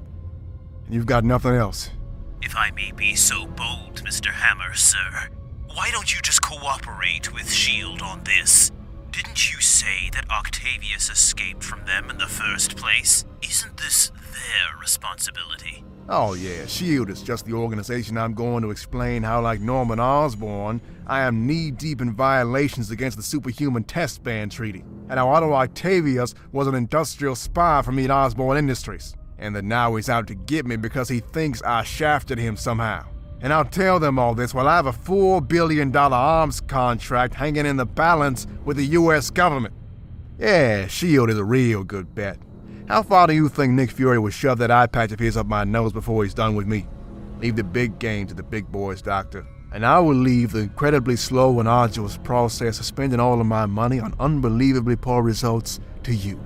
And you've got nothing else. If I may be so bold, Mr. Hammer, sir, why don't you just cooperate with S.H.I.E.L.D. on this? Didn't you say that Octavius escaped from them in the first place? Isn't this their responsibility? Oh, yeah, S.H.I.E.L.D. is just the organization I'm going to explain how, like Norman Osborn, I am knee deep in violations against the Superhuman Test Ban Treaty, and how Otto Octavius was an industrial spy for me at Osborn Industries, and that now he's out to get me because he thinks I shafted him somehow. And I'll tell them all this while I have a $4 billion arms contract hanging in the balance with the US government. Yeah, S.H.I.E.L.D. is a real good bet. How far do you think Nick Fury would shove that eye patch of his up my nose before he's done with me? Leave the big game to the big boys, Doctor. And I will leave the incredibly slow and arduous process of spending all of my money on unbelievably poor results to you.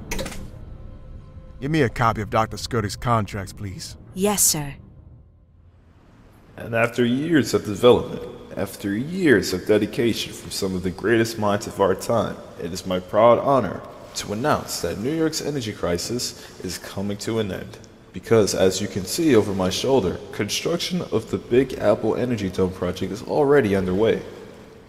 Give me a copy of Dr. Skirty's contracts, please. Yes, sir. And after years of development, after years of dedication from some of the greatest minds of our time, it is my proud honor to announce that New York's energy crisis is coming to an end. Because, as you can see over my shoulder, construction of the Big Apple Energy Dome project is already underway.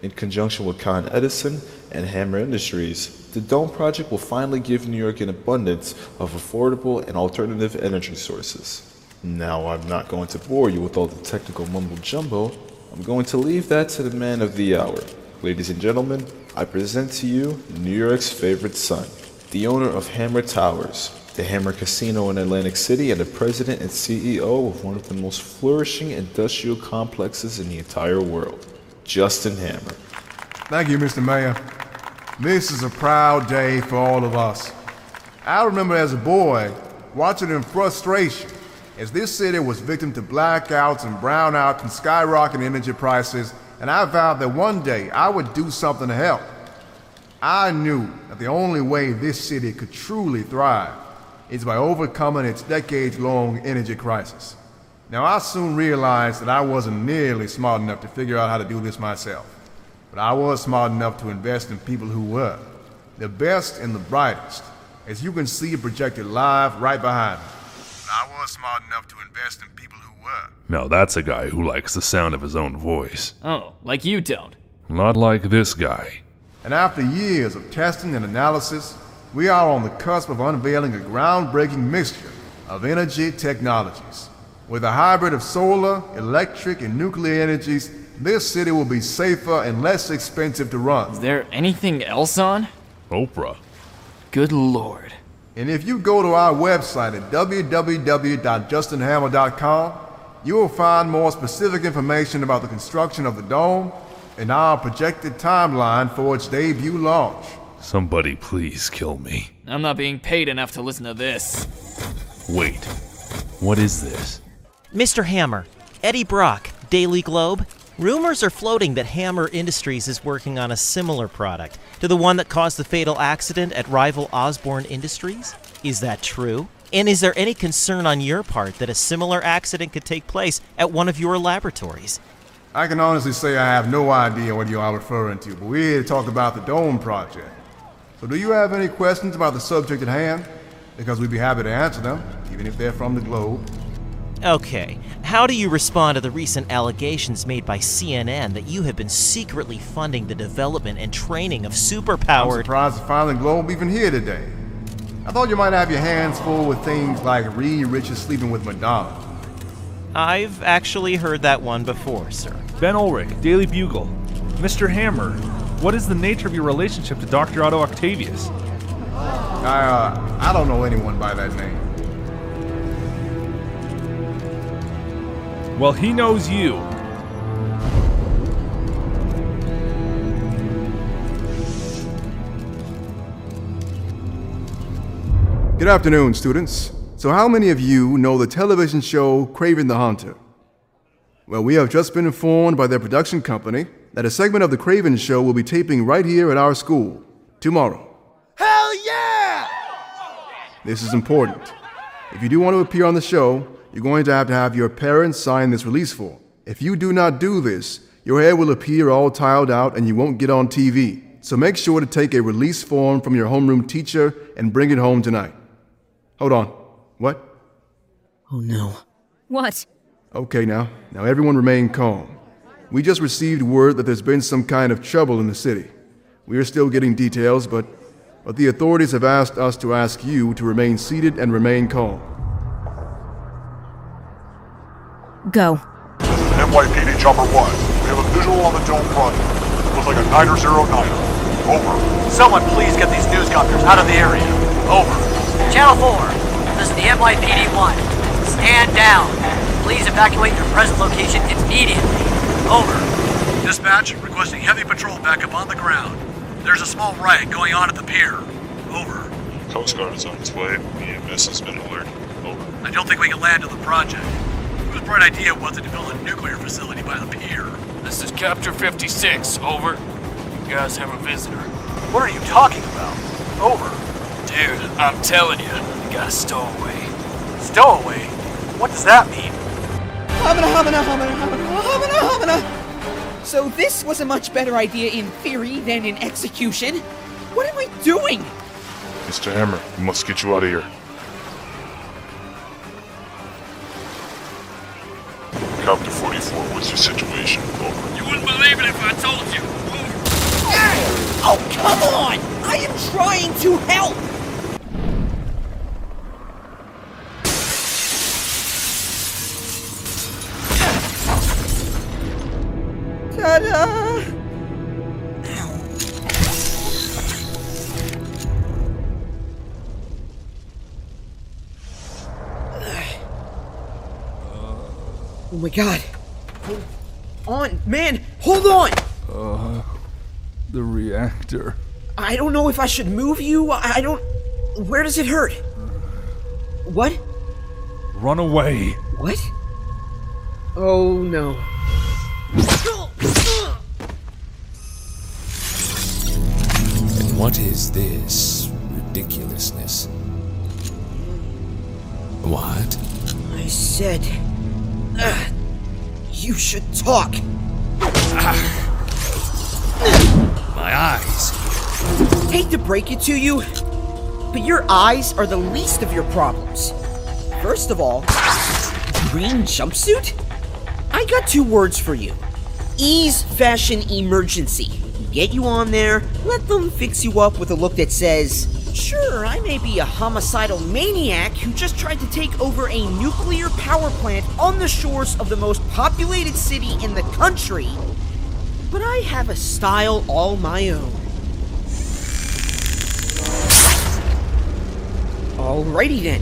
In conjunction with Con Edison and Hammer Industries, the Dome project will finally give New York an abundance of affordable and alternative energy sources. Now, I'm not going to bore you with all the technical mumbo jumbo. I'm going to leave that to the man of the hour. Ladies and gentlemen, I present to you New York's favorite son, the owner of Hammer Towers, the Hammer Casino in Atlantic City, and the president and CEO of one of the most flourishing industrial complexes in the entire world, Justin Hammer. Thank you, Mr. Mayor. This is a proud day for all of us. I remember as a boy watching in frustration as this city was victim to blackouts and brownouts and skyrocketing energy prices, and I vowed that one day I would do something to help. I knew that the only way this city could truly thrive is by overcoming its decades long energy crisis. Now, I soon realized that I wasn't nearly smart enough to figure out how to do this myself, but I was smart enough to invest in people who were the best and the brightest, as you can see projected live right behind me. But I was smart enough to invest in people who were. Now that's a guy who likes the sound of his own voice. Oh, like you don't. Not like this guy. And after years of testing and analysis, we are on the cusp of unveiling a groundbreaking mixture of energy technologies. With a hybrid of solar, electric, and nuclear energies, this city will be safer and less expensive to run. Is there anything else on? Oprah. Good lord. And if you go to our website at www.justinhammer.com, you will find more specific information about the construction of the dome and our projected timeline for its debut launch. Somebody please kill me. I'm not being paid enough to listen to this. Wait. What is this? Mr. Hammer, Eddie Brock, Daily Globe. Rumors are floating that Hammer Industries is working on a similar product to the one that caused the fatal accident at rival Osborn Industries. Is that true? And is there any concern on your part that a similar accident could take place at one of your laboratories? I can honestly say I have no idea what you are referring to, but we're here to talk about the Dome Project. So, do you have any questions about the subject at hand? Because we'd be happy to answer them, even if they're from the Globe. Okay, how do you respond to the recent allegations made by CNN that you have been secretly funding the development and training of I'm superpowered. surprised to find the Globe even here today. I thought you might have your hands full with things like Reed Richards sleeping with Madonna. I've actually heard that one before, sir. Ben Urich, Daily Bugle. Mr. Hammer, what is the nature of your relationship to Dr. Otto Octavius? I, uh, I don't know anyone by that name. Well, he knows you. Good afternoon, students. So, how many of you know the television show Kraven the Hunter? Well, we have just been informed by their production company that a segment of the Kraven show will be taping right here at our school tomorrow. Hell yeah! This is important. If you do want to appear on the show, you're going to have to have your parents sign this release form. If you do not do this, your hair will appear all tiled out and you won't get on TV. So make sure to take a release form from your homeroom teacher and bring it home tonight. Hold on. What? Oh no. What? Okay, now. Now everyone remain calm. We just received word that there's been some kind of trouble in the city. We are still getting details, but but the authorities have asked us to ask you to remain seated and remain calm. Go. This is NYPD Chopper 1. We have a visual on the dome project. Looks like a Niner Zero Niner. Over. Someone please get these newscopters out of the area. Over. Channel 4. This is the NYPD 1. Stand down. Please evacuate your present location immediately. Over. Dispatch, requesting heavy patrol backup on the ground. There's a small riot going on at the pier. Over. Coast Guard is on its way. EMS has been alerted. Over. I don't think we can land on the project. Whose bright idea was it to build a nuclear facility by the pier? This is Capture 56. Over. You guys have a visitor. What are you talking about? Over. Dude, I'm telling you, you got a stowaway. Stowaway? What does that mean? Hamina, hamina, hamina, hamina, hamina, hamina. So this was a much better idea in theory than in execution. What am I doing? Mr. Hammer, we must get you out of here. 4, what's your situation? Over. You wouldn't believe it if I told you. Oh, come on! I am trying to help! Ta-da! Oh my god. Hold on, man, hold on! Uh, the reactor. I don't know if I should move you. I I don't. Where does it hurt? What? Run away. What? Oh no. And what is this ridiculousness? What? I said. Uh, you should talk. My eyes. Hate to break it to you, but your eyes are the least of your problems. First of all, green jumpsuit? I got two words for you ease fashion emergency. Get you on there, let them fix you up with a look that says, Sure, I may be a homicidal maniac who just tried to take over a nuclear power plant on the shores of the most populated city in the country, but I have a style all my own. Alrighty then.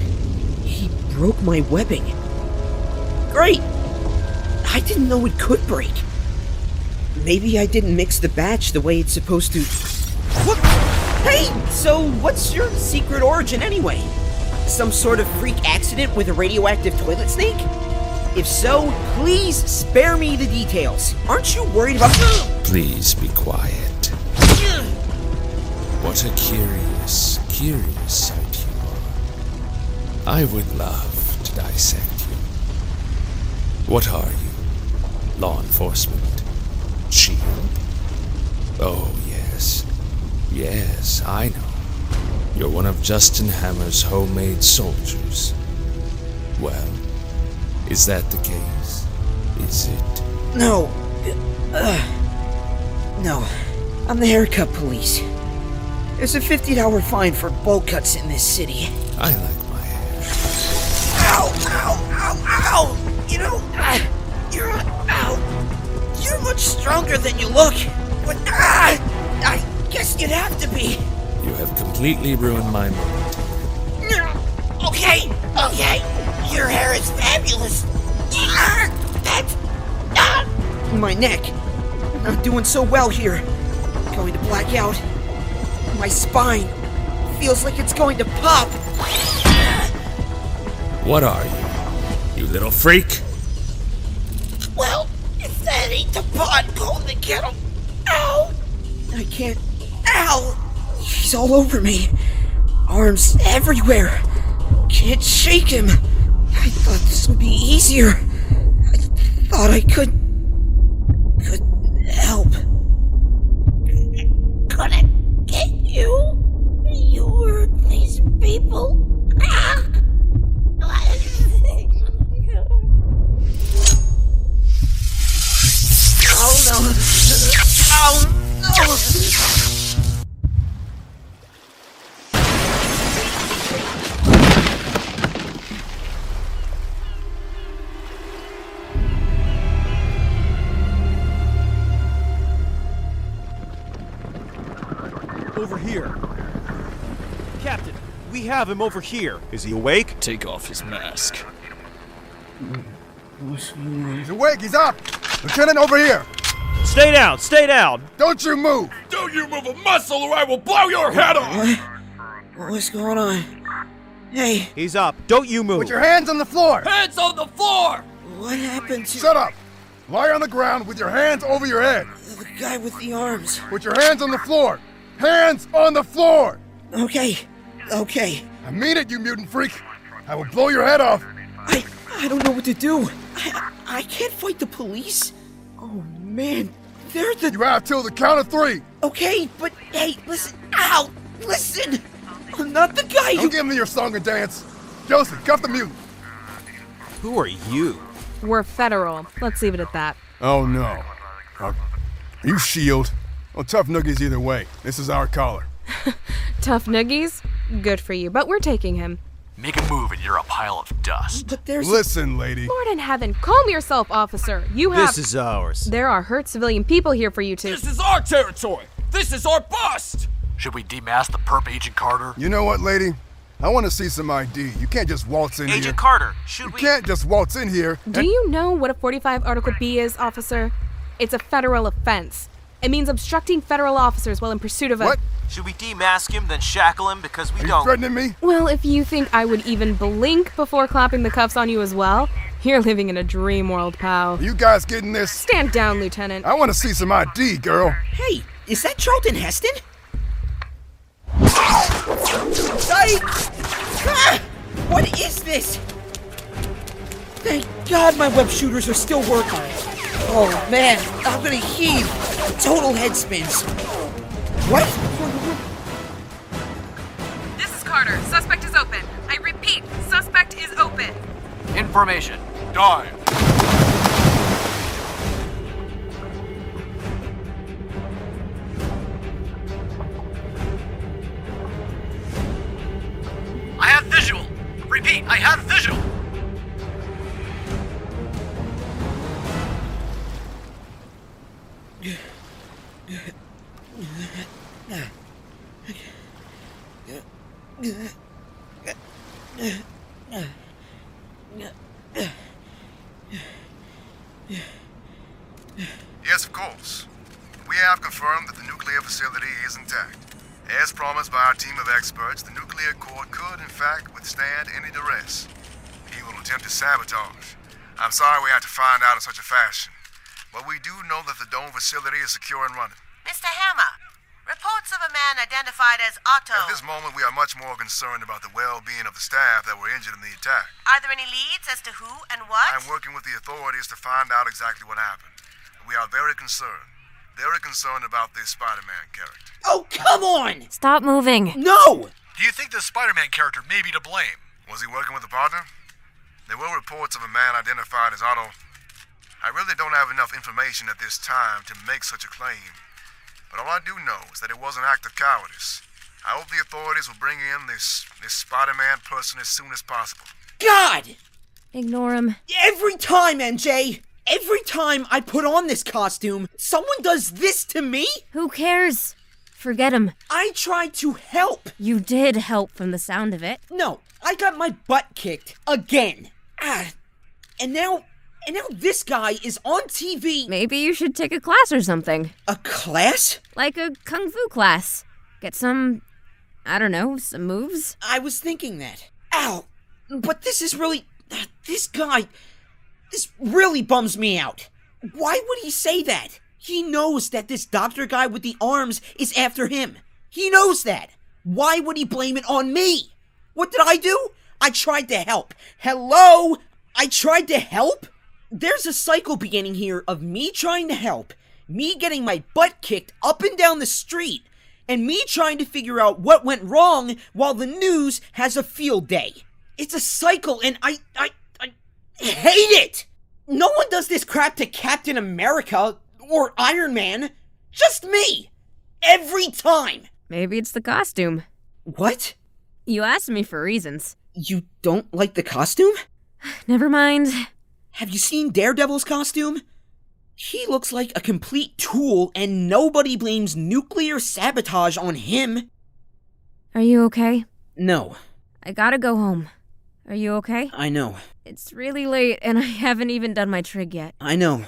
He broke my webbing. Great! I didn't know it could break. Maybe I didn't mix the batch the way it's supposed to. Hey! So, what's your secret origin anyway? Some sort of freak accident with a radioactive toilet snake? If so, please spare me the details. Aren't you worried about. Please be quiet. What a curious, curious sight you are. I would love to dissect you. What are you? Law enforcement? Shield? Oh, yes. Yes, I know. You're one of Justin Hammer's homemade soldiers. Well, is that the case? Is it? No. Uh, no. I'm the haircut police. There's a $50 fine for bowl cuts in this city. I like my hair. Ow! Ow! Ow! Ow! You know, uh, you're. Ow! You're much stronger than you look. But. Ah! I guess you'd have to be. You have completely ruined my moment. Okay, okay. Your hair is fabulous. Ah, That. Ah, my neck. Not doing so well here. Going to black out. My spine feels like it's going to pop. What are you? You little freak? Well, if that ain't the pot calling the kettle. Ow! I can't. He's all over me. Arms everywhere. Can't shake him. I thought this would be easier. I thought I could have him over here. Is he awake? Take off his mask. He's awake, he's up! Lieutenant, over here! Stay down, stay down! Don't you move! Don't you move a muscle or I will blow your head off! What's going on? Hey. He's up. Don't you move. Put your hands on the floor! Hands on the floor! What happened to Shut up! Lie on the ground with your hands over your head. the guy with the arms? Put your hands on the floor! Hands on the floor! Okay, okay. I mean it, you mutant freak! I will blow your head off! I I don't know what to do. I I can't fight the police. Oh man, they're the. You have till the count of three! Okay, but hey, listen. Ow! Listen! I'm not the guy Don't who. give me your song and dance! Joseph, cuff the mutant! Who are you? We're federal. Let's leave it at that. Oh no. Uh, you shield. Well, tough noogies either way. This is our collar. Tough noogies? Good for you, but we're taking him. Make a move and you're a pile of dust. But there's. Listen, lady. Lord in heaven, calm yourself, officer. You have. This is ours. There are hurt civilian people here for you to. This is our territory. This is our bust. Should we demask the perp Agent Carter? You know what, lady? I want to see some ID. You can't just waltz in here. Agent Carter, should You we? You can't just waltz in here. Do and- you know what a 45 Article B is, officer? It's a federal offense. It means obstructing federal officers while in pursuit of a. What? Should we demask him, then shackle him because we Are you don't? threatening me? Well, if you think I would even blink before clapping the cuffs on you as well, you're living in a dream world, pal. You guys getting this? Stand down, Lieutenant. I want to see some ID, girl. Hey, is that Charlton Heston? I... Ah! What is this? Thank God my web shooters are still working. Oh man, I'm gonna heave. Total head spins. What? This is Carter. Suspect is open. I repeat, suspect is open. Information. Die. I have visual. Repeat, I have visual. Yes, of course. We have confirmed that the nuclear facility is intact. As promised by our team of experts, the nuclear core could, in fact, withstand any duress. He will attempt to sabotage. I'm sorry we had to find out in such a fashion, but we do know that the dome facility is secure and running. Mr. Hammer, reports of a man identified as Otto. At this moment, we are much more concerned about the well-being of the staff that were injured in the attack. Are there any leads as to who and what? I'm working with the authorities to find out exactly what happened. We are very concerned, very concerned about this Spider-Man character. Oh, come on! Stop moving. No! Do you think the Spider-Man character may be to blame? Was he working with a partner? There were reports of a man identified as Otto. I really don't have enough information at this time to make such a claim. But all I do know is that it was an act of cowardice. I hope the authorities will bring in this this Spider-Man person as soon as possible. God! Ignore him. Every time, NJ! Every time I put on this costume, someone does this to me? Who cares? Forget him. I tried to help. You did help from the sound of it. No, I got my butt kicked again. Ah, and now, and now this guy is on TV. Maybe you should take a class or something. A class? Like a kung fu class. Get some, I don't know, some moves. I was thinking that. Ow! But this is really. Uh, this guy. This really bums me out. Why would he say that? He knows that this doctor guy with the arms is after him. He knows that. Why would he blame it on me? What did I do? I tried to help. Hello? I tried to help? There's a cycle beginning here of me trying to help, me getting my butt kicked up and down the street, and me trying to figure out what went wrong while the news has a field day. It's a cycle, and I, I, I hate it! No one does this crap to Captain America or Iron Man. Just me! Every time! Maybe it's the costume. What? You asked me for reasons. You don't like the costume? Never mind. Have you seen Daredevil's costume? He looks like a complete tool, and nobody blames nuclear sabotage on him. Are you okay? No, I gotta go home. Are you okay? I know. It's really late and I haven't even done my trig yet. I know.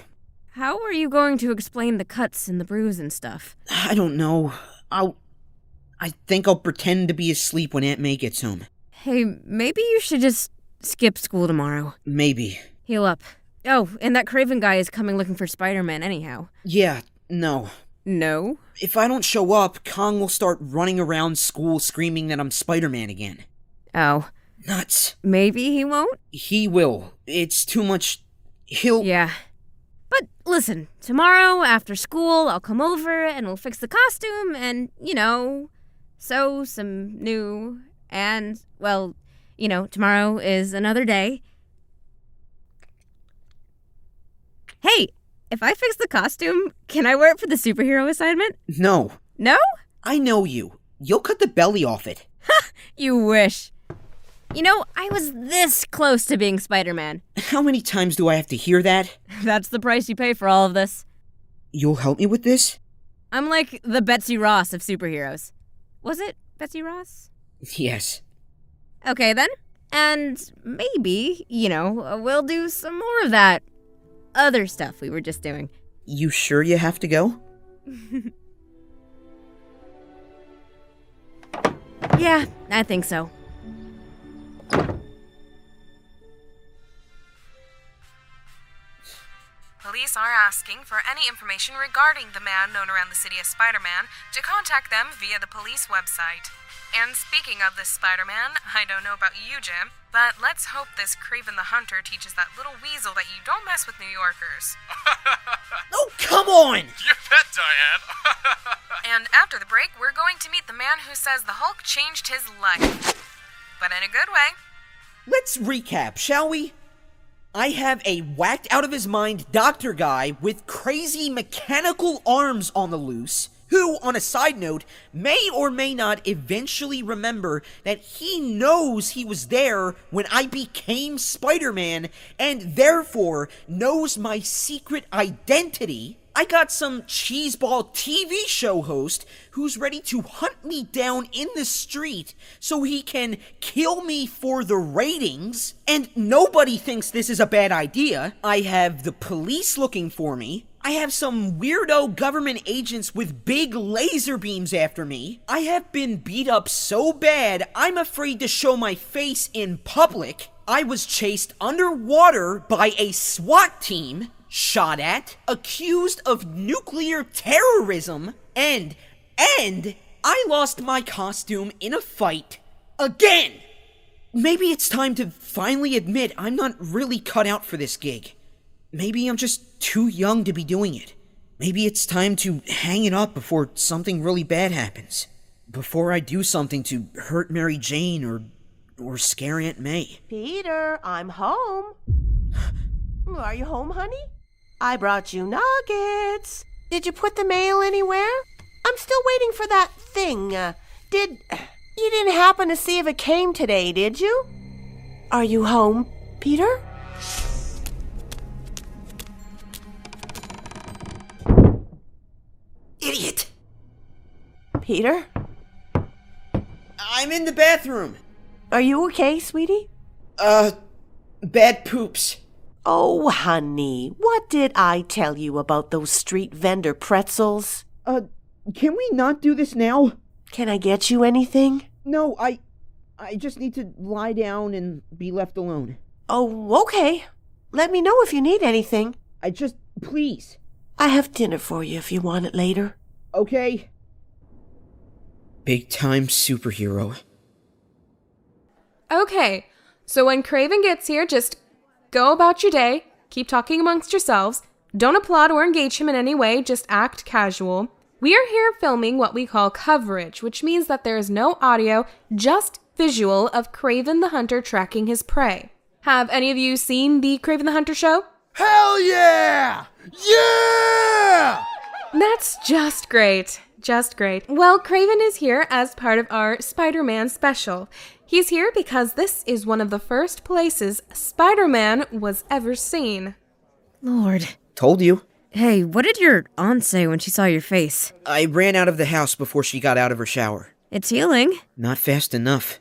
How are you going to explain the cuts and the bruise and stuff? I don't know. I'll. I think I'll pretend to be asleep when Aunt May gets home. Hey, maybe you should just skip school tomorrow. Maybe. Heal up. Oh, and that Kraven guy is coming looking for Spider Man anyhow. Yeah, no. No? If I don't show up, Kong will start running around school screaming that I'm Spider Man again. Oh. Nuts. Maybe he won't? He will. It's too much. He'll. Yeah. But listen, tomorrow after school, I'll come over and we'll fix the costume and, you know, sew some new. And, well, you know, tomorrow is another day. Hey, if I fix the costume, can I wear it for the superhero assignment? No. No? I know you. You'll cut the belly off it. Ha! you wish. You know, I was this close to being Spider Man. How many times do I have to hear that? That's the price you pay for all of this. You'll help me with this? I'm like the Betsy Ross of superheroes. Was it Betsy Ross? Yes. Okay, then. And maybe, you know, we'll do some more of that other stuff we were just doing. You sure you have to go? yeah, I think so. Police are asking for any information regarding the man known around the city as Spider Man to contact them via the police website. And speaking of this Spider Man, I don't know about you, Jim, but let's hope this Kraven the Hunter teaches that little weasel that you don't mess with New Yorkers. Oh, come on! You bet, Diane. and after the break, we're going to meet the man who says the Hulk changed his life. But in a good way. Let's recap, shall we? I have a whacked out of his mind doctor guy with crazy mechanical arms on the loose, who, on a side note, may or may not eventually remember that he knows he was there when I became Spider Man and therefore knows my secret identity. I got some cheeseball TV show host who's ready to hunt me down in the street so he can kill me for the ratings. And nobody thinks this is a bad idea. I have the police looking for me. I have some weirdo government agents with big laser beams after me. I have been beat up so bad, I'm afraid to show my face in public. I was chased underwater by a SWAT team shot at, accused of nuclear terrorism, and, and I lost my costume in a fight. Again! Maybe it's time to finally admit I'm not really cut out for this gig. Maybe I'm just too young to be doing it. Maybe it's time to hang it up before something really bad happens. Before I do something to hurt Mary Jane or or scare Aunt May. Peter, I'm home. Are you home, honey? I brought you nuggets. Did you put the mail anywhere? I'm still waiting for that thing. Uh, did. You didn't happen to see if it came today, did you? Are you home, Peter? Peter? I'm in the bathroom. Are you okay, sweetie? Uh, bad poops. Oh, honey, what did I tell you about those street vendor pretzels? Uh, can we not do this now? Can I get you anything? No, I. I just need to lie down and be left alone. Oh, okay. Let me know if you need anything. I just. Please. I have dinner for you if you want it later. Okay. Big time superhero. Okay, so when Kraven gets here, just go about your day, keep talking amongst yourselves, don't applaud or engage him in any way, just act casual. We are here filming what we call coverage, which means that there is no audio, just visual of Kraven the Hunter tracking his prey. Have any of you seen the Kraven the Hunter show? Hell yeah! Yeah! That's just great. Just great. Well, Kraven is here as part of our Spider Man special. He's here because this is one of the first places Spider Man was ever seen. Lord. Told you. Hey, what did your aunt say when she saw your face? I ran out of the house before she got out of her shower. It's healing. Not fast enough.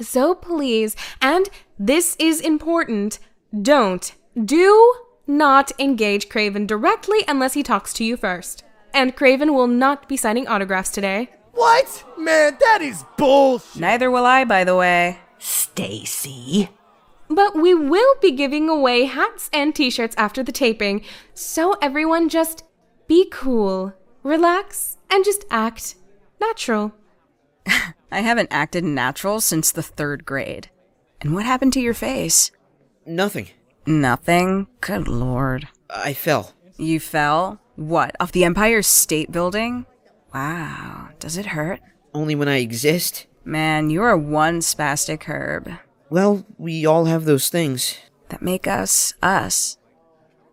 So please, and this is important, don't, do not engage Kraven directly unless he talks to you first. And Kraven will not be signing autographs today. What? Man, that is bullshit. Neither will I, by the way. Stacy. But we will be giving away hats and t shirts after the taping, so everyone just be cool, relax, and just act natural. I haven't acted natural since the third grade. And what happened to your face? Nothing. Nothing? Good lord. I fell. You fell? What, off the Empire State Building? Wow. Does it hurt? Only when I exist. Man, you are one spastic herb. Well, we all have those things. That make us us.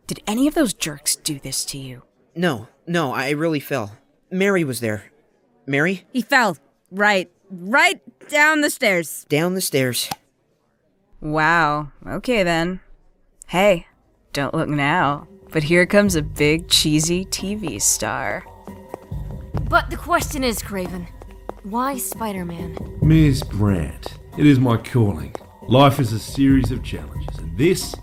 Did any of those jerks do this to you? No, no, I really fell. Mary was there. Mary? He fell. Right. Right down the stairs. Down the stairs. Wow. Okay then. Hey, don't look now. But here comes a big cheesy TV star. But the question is, Kraven, why Spider Man? Ms. Brant, it is my calling. Life is a series of challenges, and this,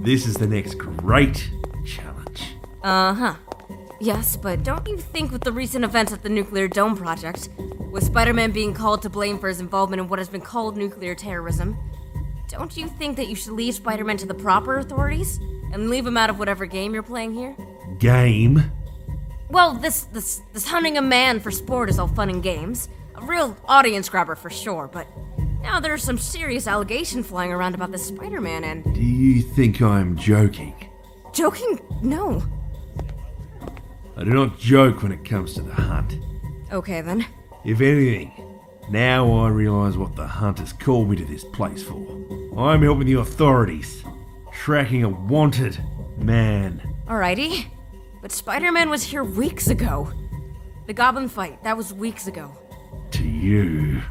this is the next great challenge. Uh huh. Yes, but don't you think with the recent events at the Nuclear Dome Project, with Spider Man being called to blame for his involvement in what has been called nuclear terrorism, don't you think that you should leave Spider Man to the proper authorities and leave him out of whatever game you're playing here? Game? Well, this this this hunting a man for sport is all fun and games, a real audience grabber for sure. But now there's some serious allegation flying around about this Spider Man, and Do you think I am joking? joking? No. I do not joke when it comes to the hunt. Okay then. If anything, now I realise what the hunt has called me to this place for. I'm helping the authorities, tracking a wanted man. Alrighty. But Spider Man was here weeks ago. The Goblin fight, that was weeks ago. To you.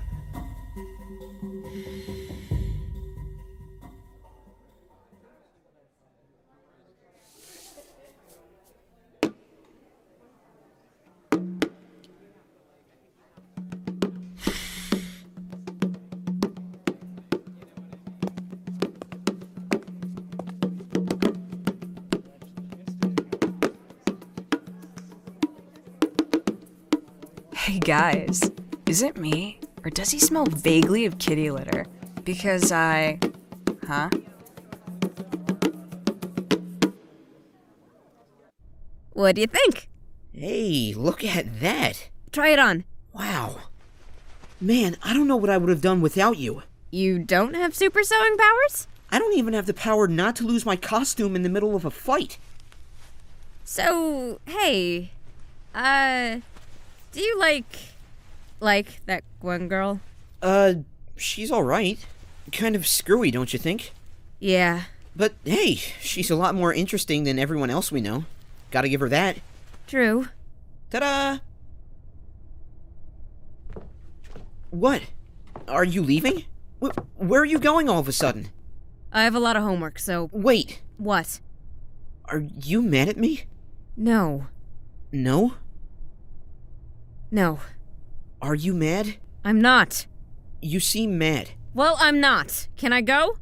Guys, is it me? Or does he smell vaguely of kitty litter? Because I. Huh? What do you think? Hey, look at that. Try it on. Wow. Man, I don't know what I would have done without you. You don't have super sewing powers? I don't even have the power not to lose my costume in the middle of a fight. So, hey, uh, do you like, like that one girl? Uh, she's alright. Kind of screwy, don't you think? Yeah. But hey, she's a lot more interesting than everyone else we know. Gotta give her that. True. Ta da! What? Are you leaving? Wh- where are you going all of a sudden? I have a lot of homework, so. Wait, What? are you mad at me? No. No? No. Are you mad? I'm not. You seem mad. Well, I'm not. Can I go?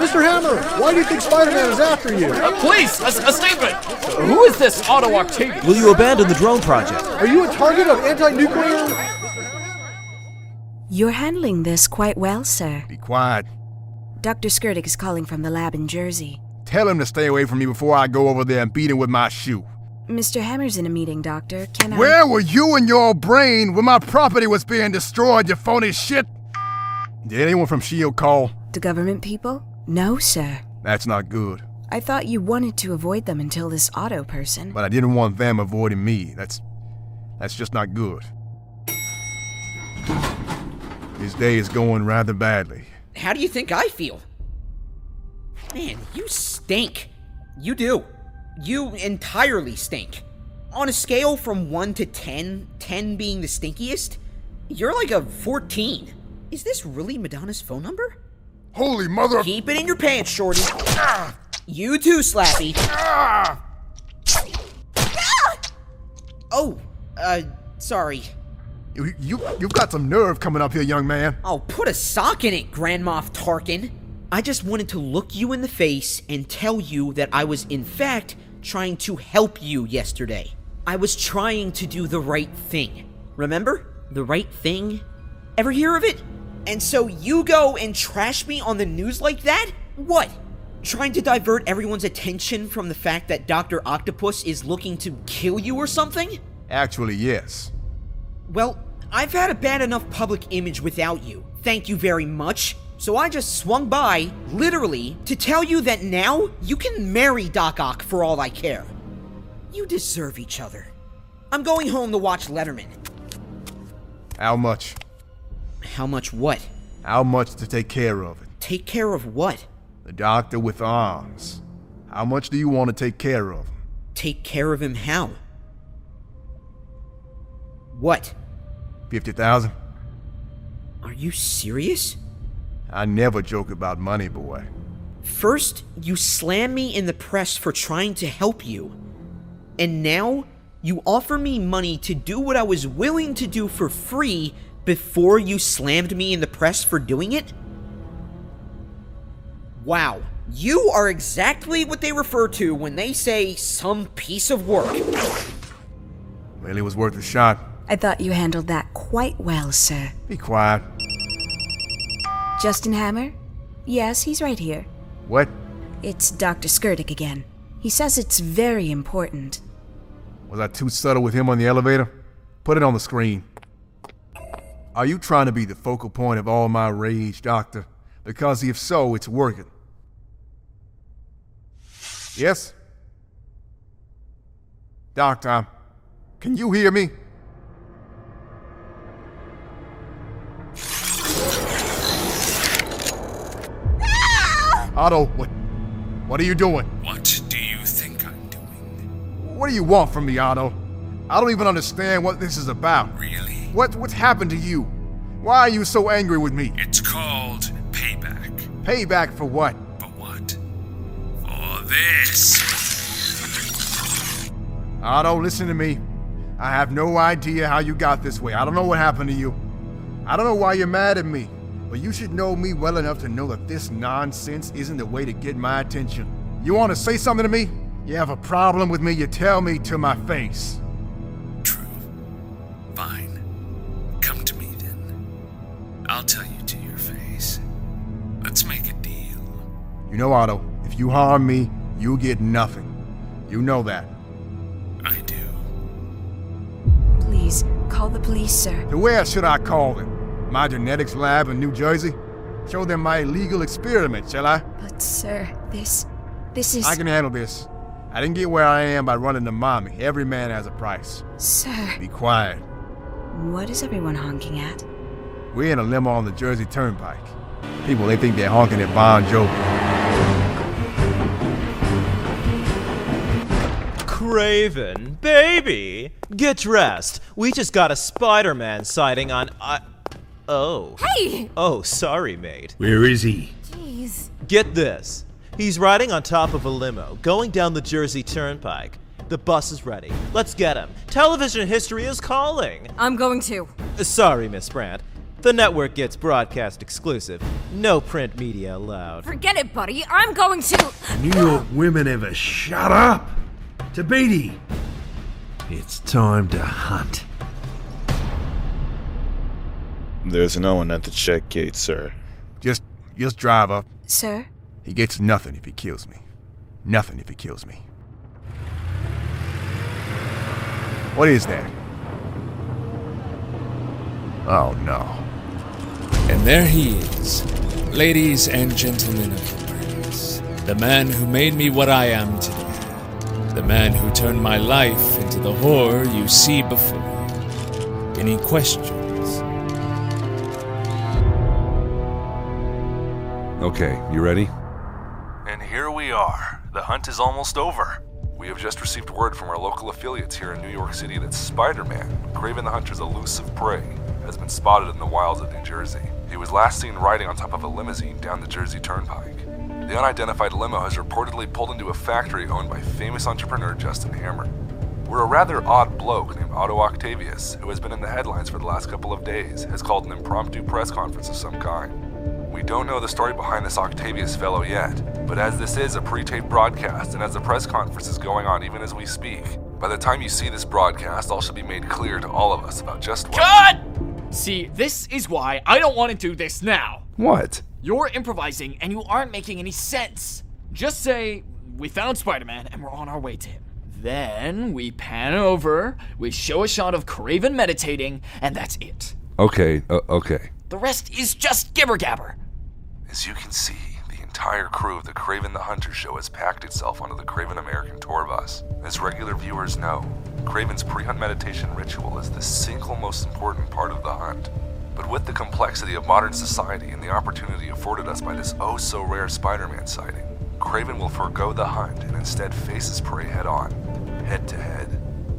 Mr. Hammer, why do you think Spider-Man is after you? Uh, please, a, a statement! Who is this Otto Octavius? Will you abandon the drone project? Are you a target of anti-nuclear? You're handling this quite well, sir. Be quiet. Dr. Skirdick is calling from the lab in Jersey. Tell him to stay away from me before I go over there and beat him with my shoe. Mr. Hammer's in a meeting, Doctor. Can I. Where were you and your brain when my property was being destroyed, you phony shit? Did anyone from S.H.I.E.L.D. call? The government people? No, sir. That's not good. I thought you wanted to avoid them until this Otto person. But I didn't want them avoiding me. That's. that's just not good. This day is going rather badly. How do you think I feel? Man, you stink. You do. You entirely stink. On a scale from 1 to 10, 10 being the stinkiest, you're like a 14. Is this really Madonna's phone number? Holy mother. Keep it in your pants, Shorty. You too, Slappy. Oh, uh, sorry. You, you, you've got some nerve coming up here, young man. Oh, put a sock in it, Grand Moff Tarkin. I just wanted to look you in the face and tell you that I was, in fact, trying to help you yesterday. I was trying to do the right thing. Remember? The right thing? Ever hear of it? And so you go and trash me on the news like that? What? Trying to divert everyone's attention from the fact that Dr. Octopus is looking to kill you or something? Actually, yes. Well, I've had a bad enough public image without you. Thank you very much. So I just swung by, literally, to tell you that now you can marry Doc Ock for all I care. You deserve each other. I'm going home to watch Letterman. How much? How much what? How much to take care of it? Take care of what? The doctor with arms. How much do you want to take care of? Him? Take care of him how? What? 50,000? Are you serious? I never joke about money, boy. First, you slam me in the press for trying to help you. And now, you offer me money to do what I was willing to do for free before you slammed me in the press for doing it? Wow, you are exactly what they refer to when they say some piece of work. Well, it was worth a shot. I thought you handled that quite well, sir. Be quiet. Justin Hammer? Yes, he's right here. What? It's Dr. Skirdick again. He says it's very important. Was I too subtle with him on the elevator? Put it on the screen. Are you trying to be the focal point of all my rage, Doctor? Because if so, it's working. Yes? Doctor, can you hear me? Otto, what, what are you doing? What do you think I'm doing? What do you want from me, Otto? I don't even understand what this is about. Really? What, what's happened to you? Why are you so angry with me? It's called payback. Payback for what? For what? For this. Otto, listen to me. I have no idea how you got this way. I don't know what happened to you. I don't know why you're mad at me. But you should know me well enough to know that this nonsense isn't the way to get my attention. You want to say something to me? You have a problem with me, you tell me to my face. True. Fine. Come to me then. I'll tell you to your face. Let's make a deal. You know, Otto, if you harm me, you get nothing. You know that. I do. Please, call the police, sir. To where should I call them? My genetics lab in New Jersey? Show them my illegal experiment, shall I? But, sir, this. this is. I can handle this. I didn't get where I am by running to mommy. Every man has a price. Sir. Be quiet. What is everyone honking at? We're in a limo on the Jersey Turnpike. People, they think they're honking at Bon Jovi. Kraven, baby, get dressed. We just got a Spider-Man sighting on. I. oh. Hey! Oh, sorry, mate. Where is he? Jeez. Get this. He's riding on top of a limo, going down the Jersey Turnpike. The bus is ready. Let's get him. Television history is calling. I'm going to. Uh, Sorry, Miss Brant. The network gets broadcast exclusive. No print media allowed. Forget it, buddy. I'm going to. New York women ever shut up? Tabidi, it's time to hunt. There's no one at the check gate, sir. Just, just drive up. Sir? He gets nothing if he kills me. Nothing if he kills me. What is that? Oh no. And there he is, ladies and gentlemen of the press. The man who made me what I am today. The man who turned my life into the horror you see before you. Any questions? Okay, you ready? And here we are. The hunt is almost over. We have just received word from our local affiliates here in New York City that Spider Man, Kraven the Hunter's elusive prey, has been spotted in the wilds of New Jersey. He was last seen riding on top of a limousine down the Jersey Turnpike. The unidentified limo has reportedly pulled into a factory owned by famous entrepreneur Justin Hammer. Where a rather odd bloke named Otto Octavius, who has been in the headlines for the last couple of days, has called an impromptu press conference of some kind. We don't know the story behind this Octavius fellow yet, but as this is a pre taped broadcast and as the press conference is going on even as we speak, by the time you see this broadcast, all should be made clear to all of us about just what. Cut! See, this is why I don't want to do this now. What? You're improvising and you aren't making any sense. Just say, we found Spider Man and we're on our way to him. Then we pan over, we show a shot of Kraven meditating, and that's it. Okay, uh, okay. The rest is just gibber gabber. As you can see, the entire crew of the Kraven the Hunter show has packed itself onto the Kraven American tour bus. As regular viewers know, Kraven's pre hunt meditation ritual is the single most important part of the hunt. But with the complexity of modern society and the opportunity afforded us by this oh so rare Spider Man sighting, Kraven will forego the hunt and instead face his prey head on, head to head,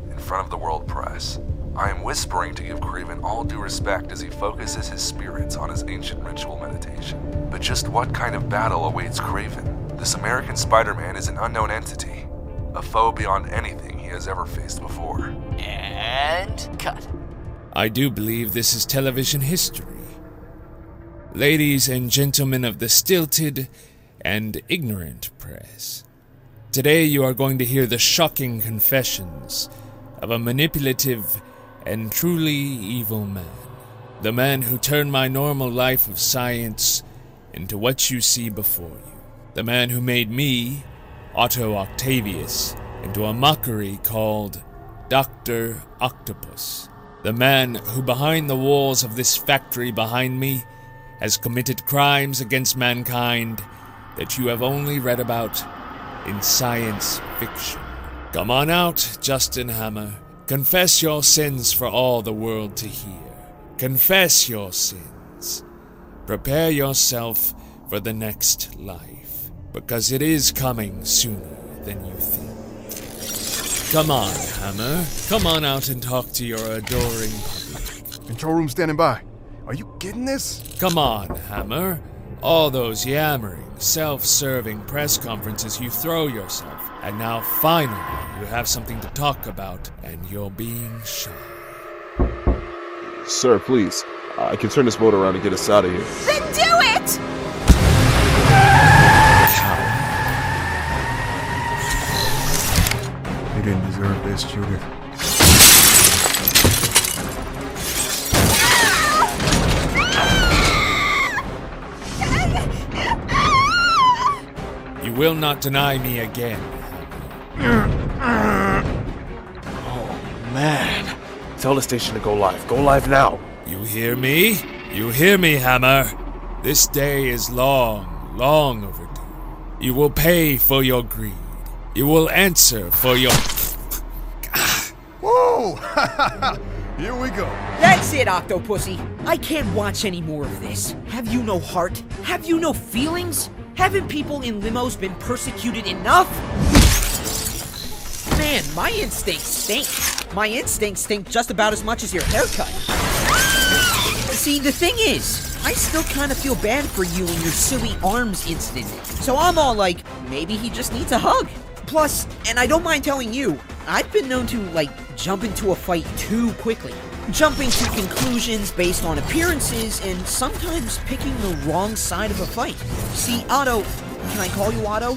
in front of the world press. I am whispering to give Kraven all due respect as he focuses his spirits on his ancient ritual meditation. But just what kind of battle awaits Kraven? This American Spider Man is an unknown entity, a foe beyond anything he has ever faced before. And cut. I do believe this is television history. Ladies and gentlemen of the stilted and ignorant press, today you are going to hear the shocking confessions of a manipulative and truly evil man. The man who turned my normal life of science into what you see before you. The man who made me, Otto Octavius, into a mockery called Dr. Octopus. The man who, behind the walls of this factory behind me, has committed crimes against mankind that you have only read about in science fiction. Come on out, Justin Hammer. Confess your sins for all the world to hear. Confess your sins. Prepare yourself for the next life, because it is coming sooner than you think. Come on, Hammer. Come on out and talk to your adoring public. Control room standing by. Are you getting this? Come on, Hammer. All those yammering, self serving press conferences you throw yourself, and now finally you have something to talk about, and you're being shy. Sir, please. I can turn this boat around and get us out of here. Then do it! You didn't deserve this, Judith. You will not deny me again. Oh, man. Tell the station to go live. Go live now. You hear me? You hear me, Hammer? This day is long, long overdue. You will pay for your greed. You will answer for your. Whoa! Here we go. That's it, Octopussy. I can't watch any more of this. Have you no heart? Have you no feelings? Haven't people in limos been persecuted enough? Man, my instincts stink. My instincts stink just about as much as your haircut. See, the thing is, I still kind of feel bad for you and your silly arms incident. So I'm all like, maybe he just needs a hug. Plus, and I don't mind telling you, I've been known to, like, jump into a fight too quickly. Jumping to conclusions based on appearances and sometimes picking the wrong side of a fight. See, Otto, can I call you Otto?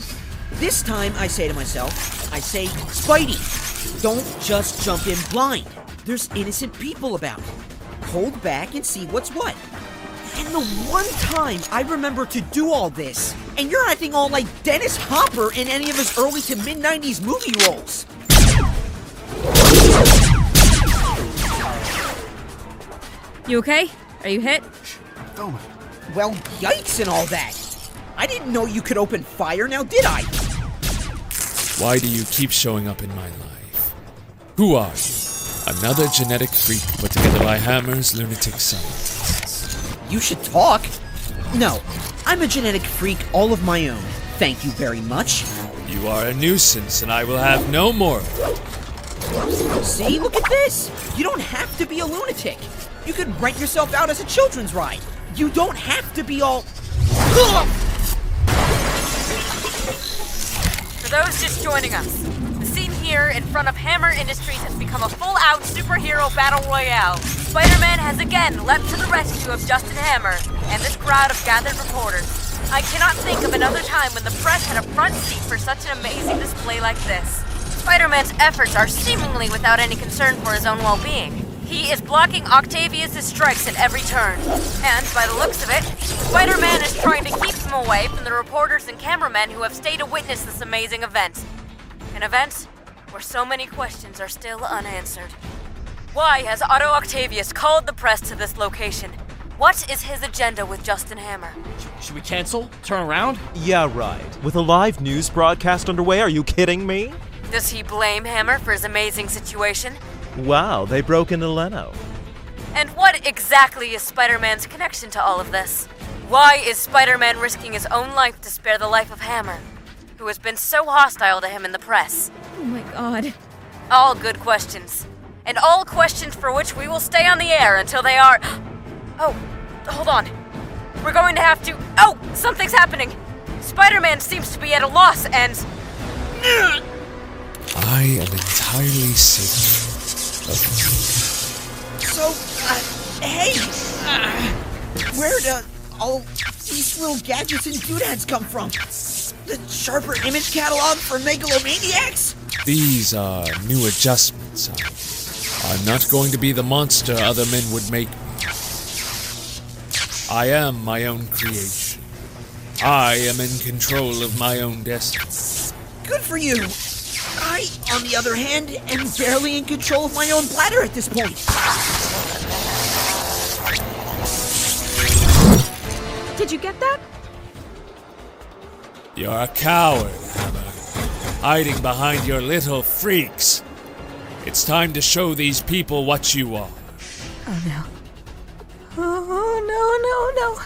This time I say to myself, I say, Spidey, don't just jump in blind. There's innocent people about. Hold back and see what's what. And the one time I remember to do all this, and you're acting all like Dennis Hopper in any of his early to mid 90s movie roles. You okay? Are you hit? Shh. Oh my. Well, yikes and all that. I didn't know you could open fire now, did I? Why do you keep showing up in my life? Who are you? Another genetic freak put together by Hammer's lunatic scientists. You should talk. No, I'm a genetic freak all of my own. Thank you very much. You are a nuisance, and I will have no more. See, look at this. You don't have to be a lunatic. You could rent yourself out as a children's ride. You don't have to be all. Those just joining us, the scene here in front of Hammer Industries has become a full out superhero battle royale. Spider Man has again leapt to the rescue of Justin Hammer and this crowd of gathered reporters. I cannot think of another time when the press had a front seat for such an amazing display like this. Spider Man's efforts are seemingly without any concern for his own well being. He is blocking Octavius' strikes at every turn. And, by the looks of it, Spider Man is trying to keep him away from the reporters and cameramen who have stayed to witness this amazing event. An event where so many questions are still unanswered. Why has Otto Octavius called the press to this location? What is his agenda with Justin Hammer? Should we cancel? Turn around? Yeah, right. With a live news broadcast underway, are you kidding me? Does he blame Hammer for his amazing situation? Wow, they broke into Leno. And what exactly is Spider Man's connection to all of this? Why is Spider Man risking his own life to spare the life of Hammer, who has been so hostile to him in the press? Oh my god. All good questions. And all questions for which we will stay on the air until they are. Oh, hold on. We're going to have to. Oh, something's happening! Spider Man seems to be at a loss and. I am entirely certain of So, uh, hey, uh, where do all these little gadgets and doodads come from? The sharper image catalog for megalomaniacs? These are new adjustments. I'm not going to be the monster other men would make me. I am my own creation. I am in control of my own destiny. Good for you. I, on the other hand, am barely in control of my own bladder at this point. Did you get that? You're a coward, Hammer, hiding behind your little freaks. It's time to show these people what you are. Oh no. Oh no, no, no.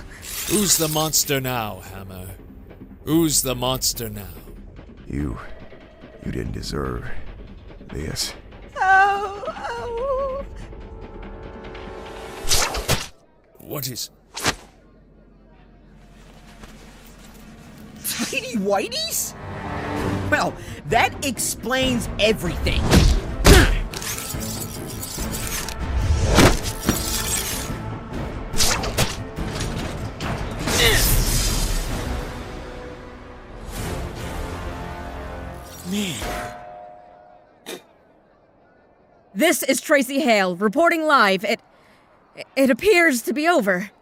Who's the monster now, Hammer? Who's the monster now? You. You didn't deserve this. Oh, oh. What is. Tiny Whiteys? Well, that explains everything. This is Tracy Hale reporting live. It it appears to be over.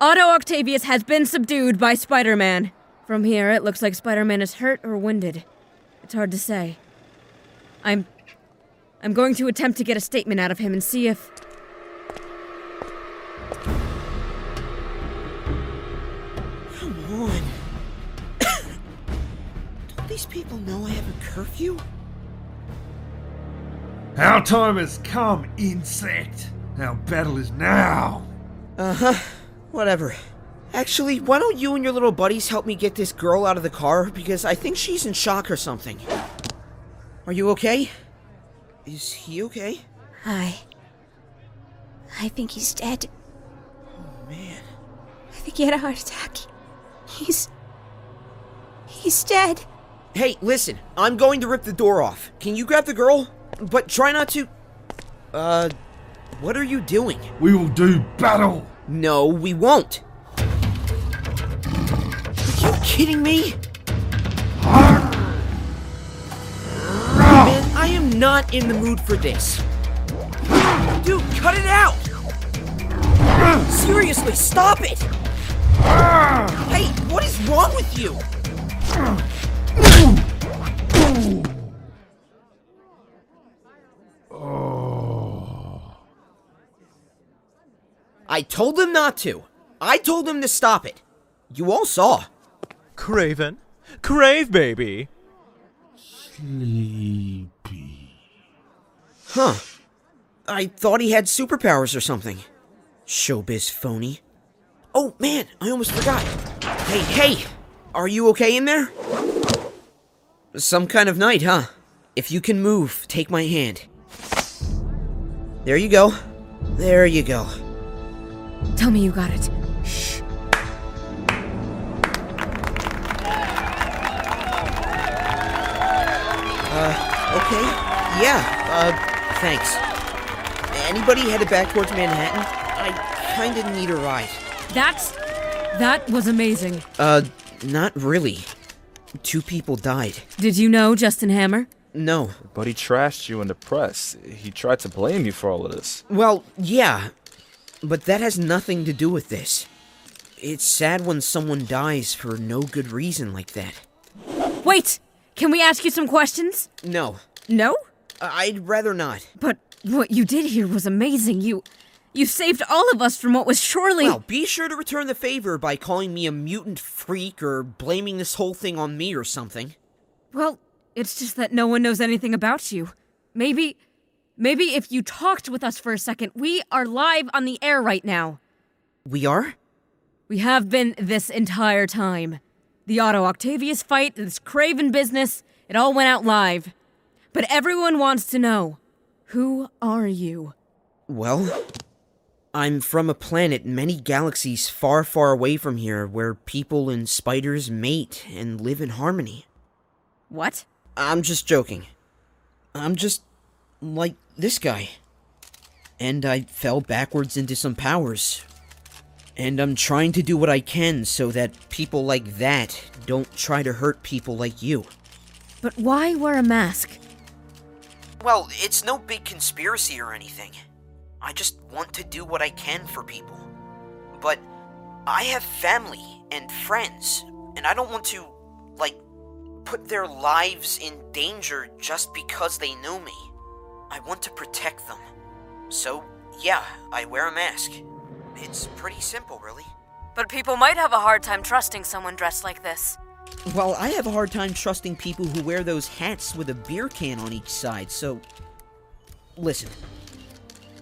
Otto Octavius has been subdued by Spider-Man. From here, it looks like Spider-Man is hurt or wounded. It's hard to say. I'm I'm going to attempt to get a statement out of him and see if Come on. Don't these people know I have a curfew? Our time has come, insect. Our battle is now. Uh huh. Whatever. Actually, why don't you and your little buddies help me get this girl out of the car? Because I think she's in shock or something. Are you okay? Is he okay? I. I think he's dead. Oh, man. I think he had a heart attack. He's. He's dead. Hey, listen, I'm going to rip the door off. Can you grab the girl? But try not to. Uh. What are you doing? We will do battle. No, we won't. Are you kidding me? Man, I am not in the mood for this. Dude, cut it out! Seriously, stop it! Hey, what is wrong with you? I told him not to. I told him to stop it. You all saw. Kraven. Crave, baby. Sleepy. Huh. I thought he had superpowers or something. Showbiz phony. Oh man, I almost forgot. Hey, hey! Are you okay in there? Some kind of night, huh? If you can move, take my hand. There you go. There you go. Tell me you got it. Shh. Uh, okay. Yeah, uh, thanks. Anybody headed back towards Manhattan? I kinda need a ride. That's that was amazing. Uh, not really. Two people died. Did you know Justin Hammer? No. But he trashed you in the press. He tried to blame you for all of this. Well, yeah, but that has nothing to do with this. It's sad when someone dies for no good reason like that. Wait, can we ask you some questions? No. No? I'd rather not. But what you did here was amazing. You you saved all of us from what was surely Well, be sure to return the favor by calling me a mutant freak or blaming this whole thing on me or something. Well, it's just that no one knows anything about you. Maybe Maybe if you talked with us for a second, we are live on the air right now. We are? We have been this entire time. The Otto Octavius fight, this Kraven business, it all went out live. But everyone wants to know who are you? Well, I'm from a planet many galaxies far, far away from here where people and spiders mate and live in harmony. What? I'm just joking. I'm just like this guy. And I fell backwards into some powers. And I'm trying to do what I can so that people like that don't try to hurt people like you. But why wear a mask? Well, it's no big conspiracy or anything. I just want to do what I can for people. But I have family and friends, and I don't want to, like, put their lives in danger just because they know me. I want to protect them. So, yeah, I wear a mask. It's pretty simple, really. But people might have a hard time trusting someone dressed like this. Well, I have a hard time trusting people who wear those hats with a beer can on each side, so. Listen.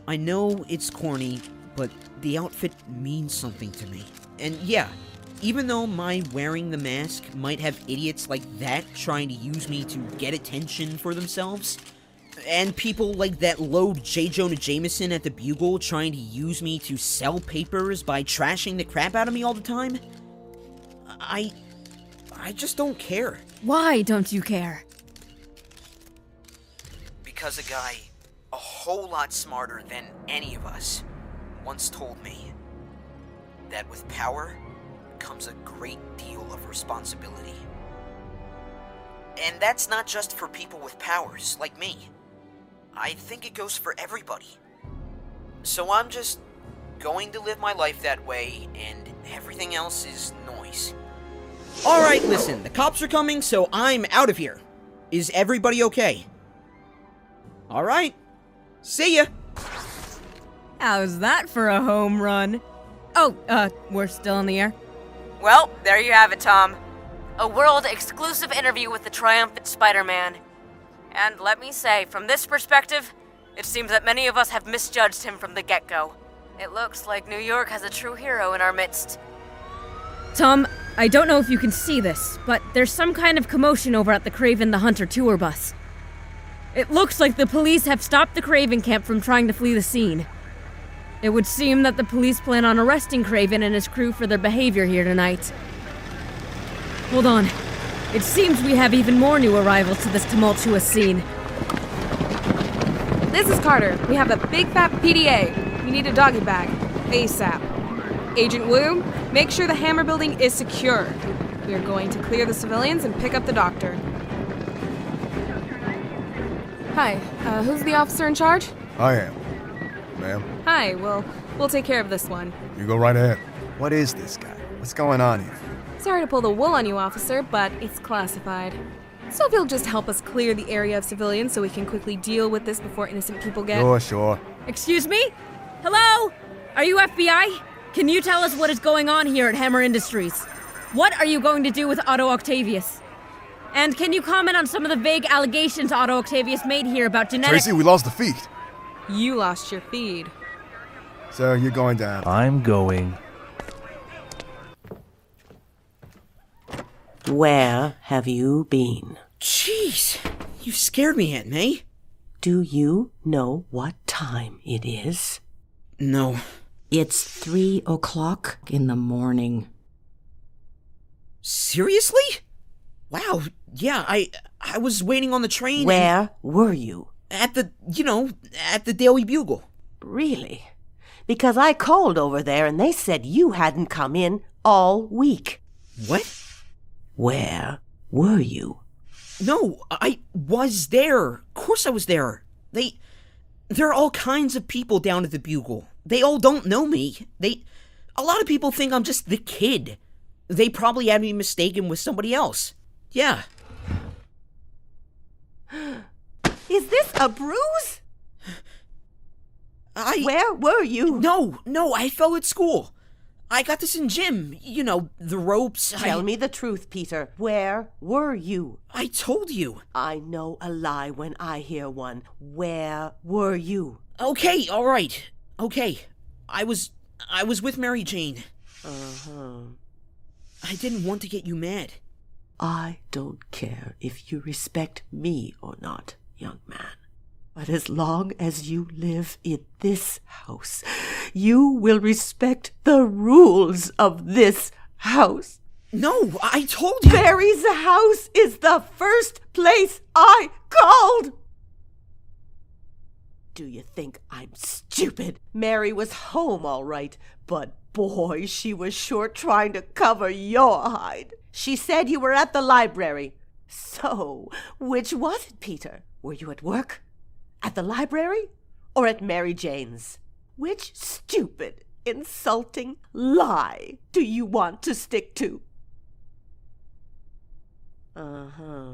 I know it's corny, but the outfit means something to me. And yeah, even though my wearing the mask might have idiots like that trying to use me to get attention for themselves, and people like that low J. Jonah Jameson at the Bugle trying to use me to sell papers by trashing the crap out of me all the time, I. I just don't care. Why don't you care? Because a guy a whole lot smarter than any of us once told me that with power comes a great deal of responsibility. And that's not just for people with powers like me. I think it goes for everybody. So I'm just going to live my life that way, and everything else is noise. Alright, listen, the cops are coming, so I'm out of here. Is everybody okay? Alright. See ya! How's that for a home run? Oh, uh, we're still in the air. Well, there you have it, Tom. A world exclusive interview with the triumphant Spider Man. And let me say, from this perspective, it seems that many of us have misjudged him from the get go. It looks like New York has a true hero in our midst. Tom, I don't know if you can see this, but there's some kind of commotion over at the Kraven the Hunter tour bus. It looks like the police have stopped the Kraven camp from trying to flee the scene. It would seem that the police plan on arresting Kraven and his crew for their behavior here tonight. Hold on. It seems we have even more new arrivals to this tumultuous scene. This is Carter. We have a big fat PDA. We need a doggy bag. ASAP. Agent Wu, make sure the Hammer building is secure. We are going to clear the civilians and pick up the doctor. Hi, uh, who's the officer in charge? I am. Ma'am, Hi, well, we'll take care of this one. you go right ahead. What is this guy? What's going on here? Sorry to pull the wool on you, officer, but it's classified. So if you'll just help us clear the area of civilians so we can quickly deal with this before innocent people get. Sure, sure. Excuse me? Hello? Are you FBI? Can you tell us what is going on here at Hammer Industries? What are you going to do with Otto Octavius? And can you comment on some of the vague allegations Otto Octavius made here about genetic. Tracy, we lost the feed. You lost your feed. Sir, you're going down. I'm going. Where have you been? Jeez, you scared me, Aunt May. Do you know what time it is? No. It's three o'clock in the morning. Seriously? Wow, yeah, I I was waiting on the train. Where were you? At the, you know, at the Daily Bugle. Really? Because I called over there and they said you hadn't come in all week. What? Where were you? No, I was there. Of course I was there. They. There are all kinds of people down at the Bugle. They all don't know me. They. A lot of people think I'm just the kid. They probably had me mistaken with somebody else. Yeah. Is this a bruise? I. Where were you? No, no, I fell at school. I got this in gym. You know, the ropes. Tell I... me the truth, Peter. Where were you? I told you. I know a lie when I hear one. Where were you? Okay, all right. Okay. I was I was with Mary Jane. Uh-huh. I didn't want to get you mad. I don't care if you respect me or not, young man. But as long as you live in this house, you will respect the rules of this house. No, I told you. Mary's house is the first place I called. Do you think I'm stupid? Mary was home all right, but boy, she was sure trying to cover your hide. She said you were at the library. So, which was it, Peter? Were you at work? At the library? Or at Mary Jane's? Which stupid, insulting lie do you want to stick to? Uh huh.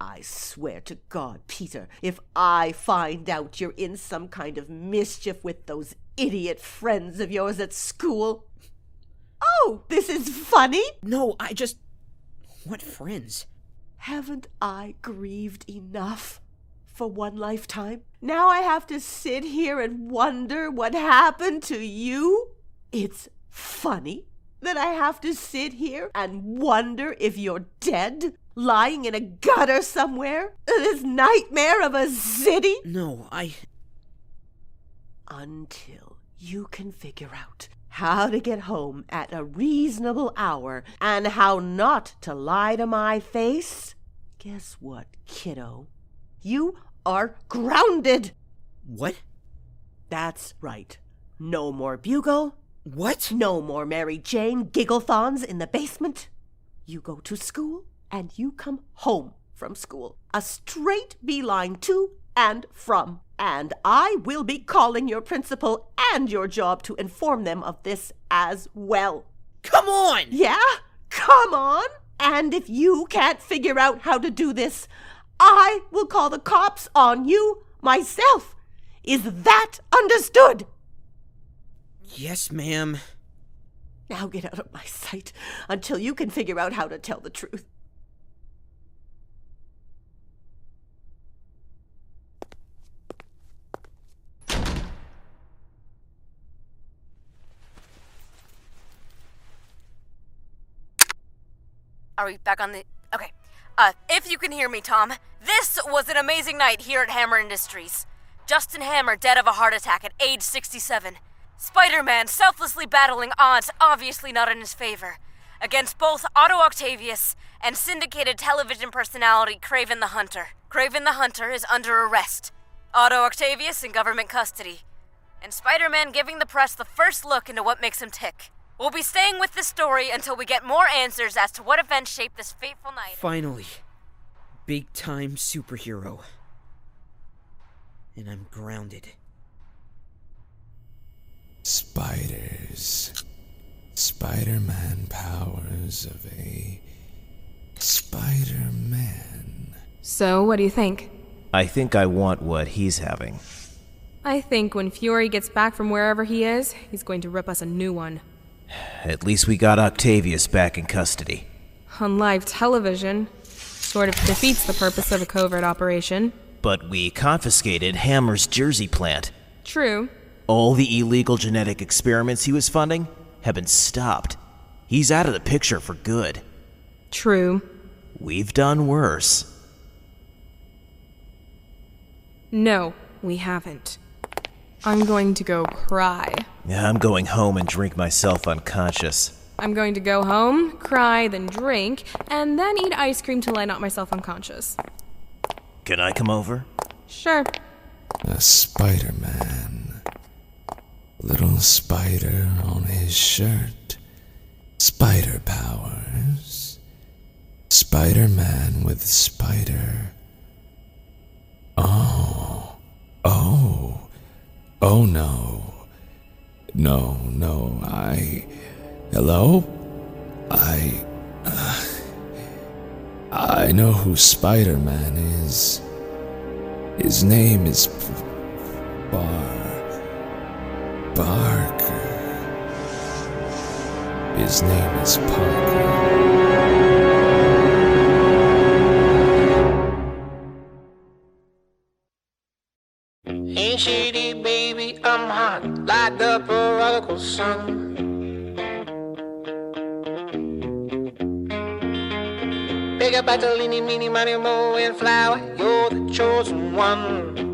I swear to God, Peter, if I find out you're in some kind of mischief with those idiot friends of yours at school. Oh, this is funny. No, I just. What friends? Haven't I grieved enough for one lifetime? Now I have to sit here and wonder what happened to you? It's funny that I have to sit here and wonder if you're dead, lying in a gutter somewhere? This nightmare of a city? No, I. Until you can figure out how to get home at a reasonable hour and how not to lie to my face, guess what, kiddo? You are grounded. What? That's right. No more bugle. What? No more Mary Jane gigglethons in the basement. You go to school and you come home from school. A straight beeline to and from. And I will be calling your principal and your job to inform them of this as well. Come on! Yeah? Come on! And if you can't figure out how to do this, I will call the cops on you myself. Is that understood? Yes, ma'am. Now get out of my sight until you can figure out how to tell the truth. Are we back on the. Okay. Uh, if you can hear me, Tom, this was an amazing night here at Hammer Industries. Justin Hammer dead of a heart attack at age 67. Spider Man selflessly battling odds obviously not in his favor against both Otto Octavius and syndicated television personality Kraven the Hunter. Kraven the Hunter is under arrest, Otto Octavius in government custody, and Spider Man giving the press the first look into what makes him tick. We'll be staying with this story until we get more answers as to what events shaped this fateful night. Finally. Big time superhero. And I'm grounded. Spiders. Spider Man powers of a. Spider Man. So, what do you think? I think I want what he's having. I think when Fury gets back from wherever he is, he's going to rip us a new one. At least we got Octavius back in custody. On live television. Sort of defeats the purpose of a covert operation. But we confiscated Hammer's Jersey plant. True. All the illegal genetic experiments he was funding have been stopped. He's out of the picture for good. True. We've done worse. No, we haven't. I'm going to go cry. I'm going home and drink myself unconscious. I'm going to go home, cry, then drink, and then eat ice cream till I knock myself unconscious. Can I come over? Sure. A Spider Man. Little spider on his shirt. Spider powers. Spider Man with spider. Oh. Oh. Oh no. No, no, I. Hello? I. Uh, I know who Spider Man is. His name is. Bar. Barker. His name is Parker. Ain't shady, baby, I'm hot, like the prodigal son. Big up at the leany, money, mo, and flower, you're the chosen one.